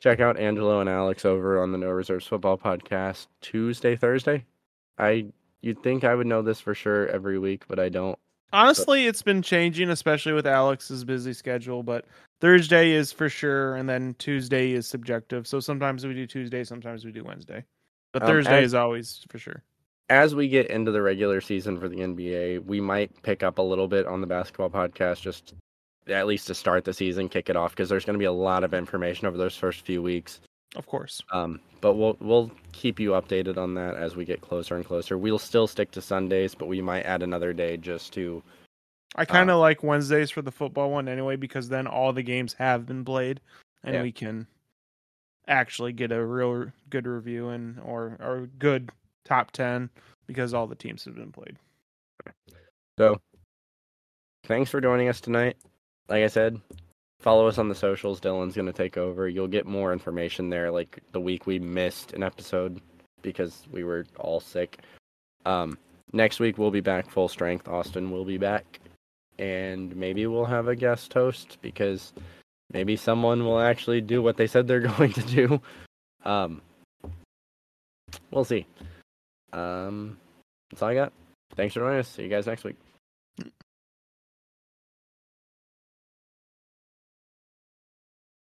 Speaker 1: Check out Angelo and Alex over on the No Reserves Football Podcast Tuesday, Thursday. I you'd think I would know this for sure every week, but I don't.
Speaker 2: Honestly, it's been changing, especially with Alex's busy schedule. But Thursday is for sure, and then Tuesday is subjective. So sometimes we do Tuesday, sometimes we do Wednesday. But
Speaker 1: Um,
Speaker 2: Thursday
Speaker 1: as-
Speaker 2: is always for sure.
Speaker 1: As we get into the regular season for the NBA, we might pick up a little bit on the basketball podcast just at least to start the season, kick it off because there's going to be a lot of information over those first few weeks.
Speaker 2: Of course.
Speaker 1: Um, but we'll we'll keep you updated on that as we get closer and closer. We'll still stick to Sundays, but we might add another day just to
Speaker 2: I kind of like Wednesdays for the football one anyway, because then all the games have been played, and
Speaker 1: Yeah.
Speaker 2: we can actually get a real good review and or or good top ten because all the teams have been played.
Speaker 1: So, thanks for joining us tonight. Like I said, follow us on the socials. Dylan's going to take over. You'll get more information there, like the week we missed an episode because we were all sick. Um, next week we'll be back full strength. Austin will be back, and maybe we'll have a guest host because maybe someone will actually do what they said they're going to do. Um, we'll see. Um, that's all I got. Thanks for joining us. See you guys next week.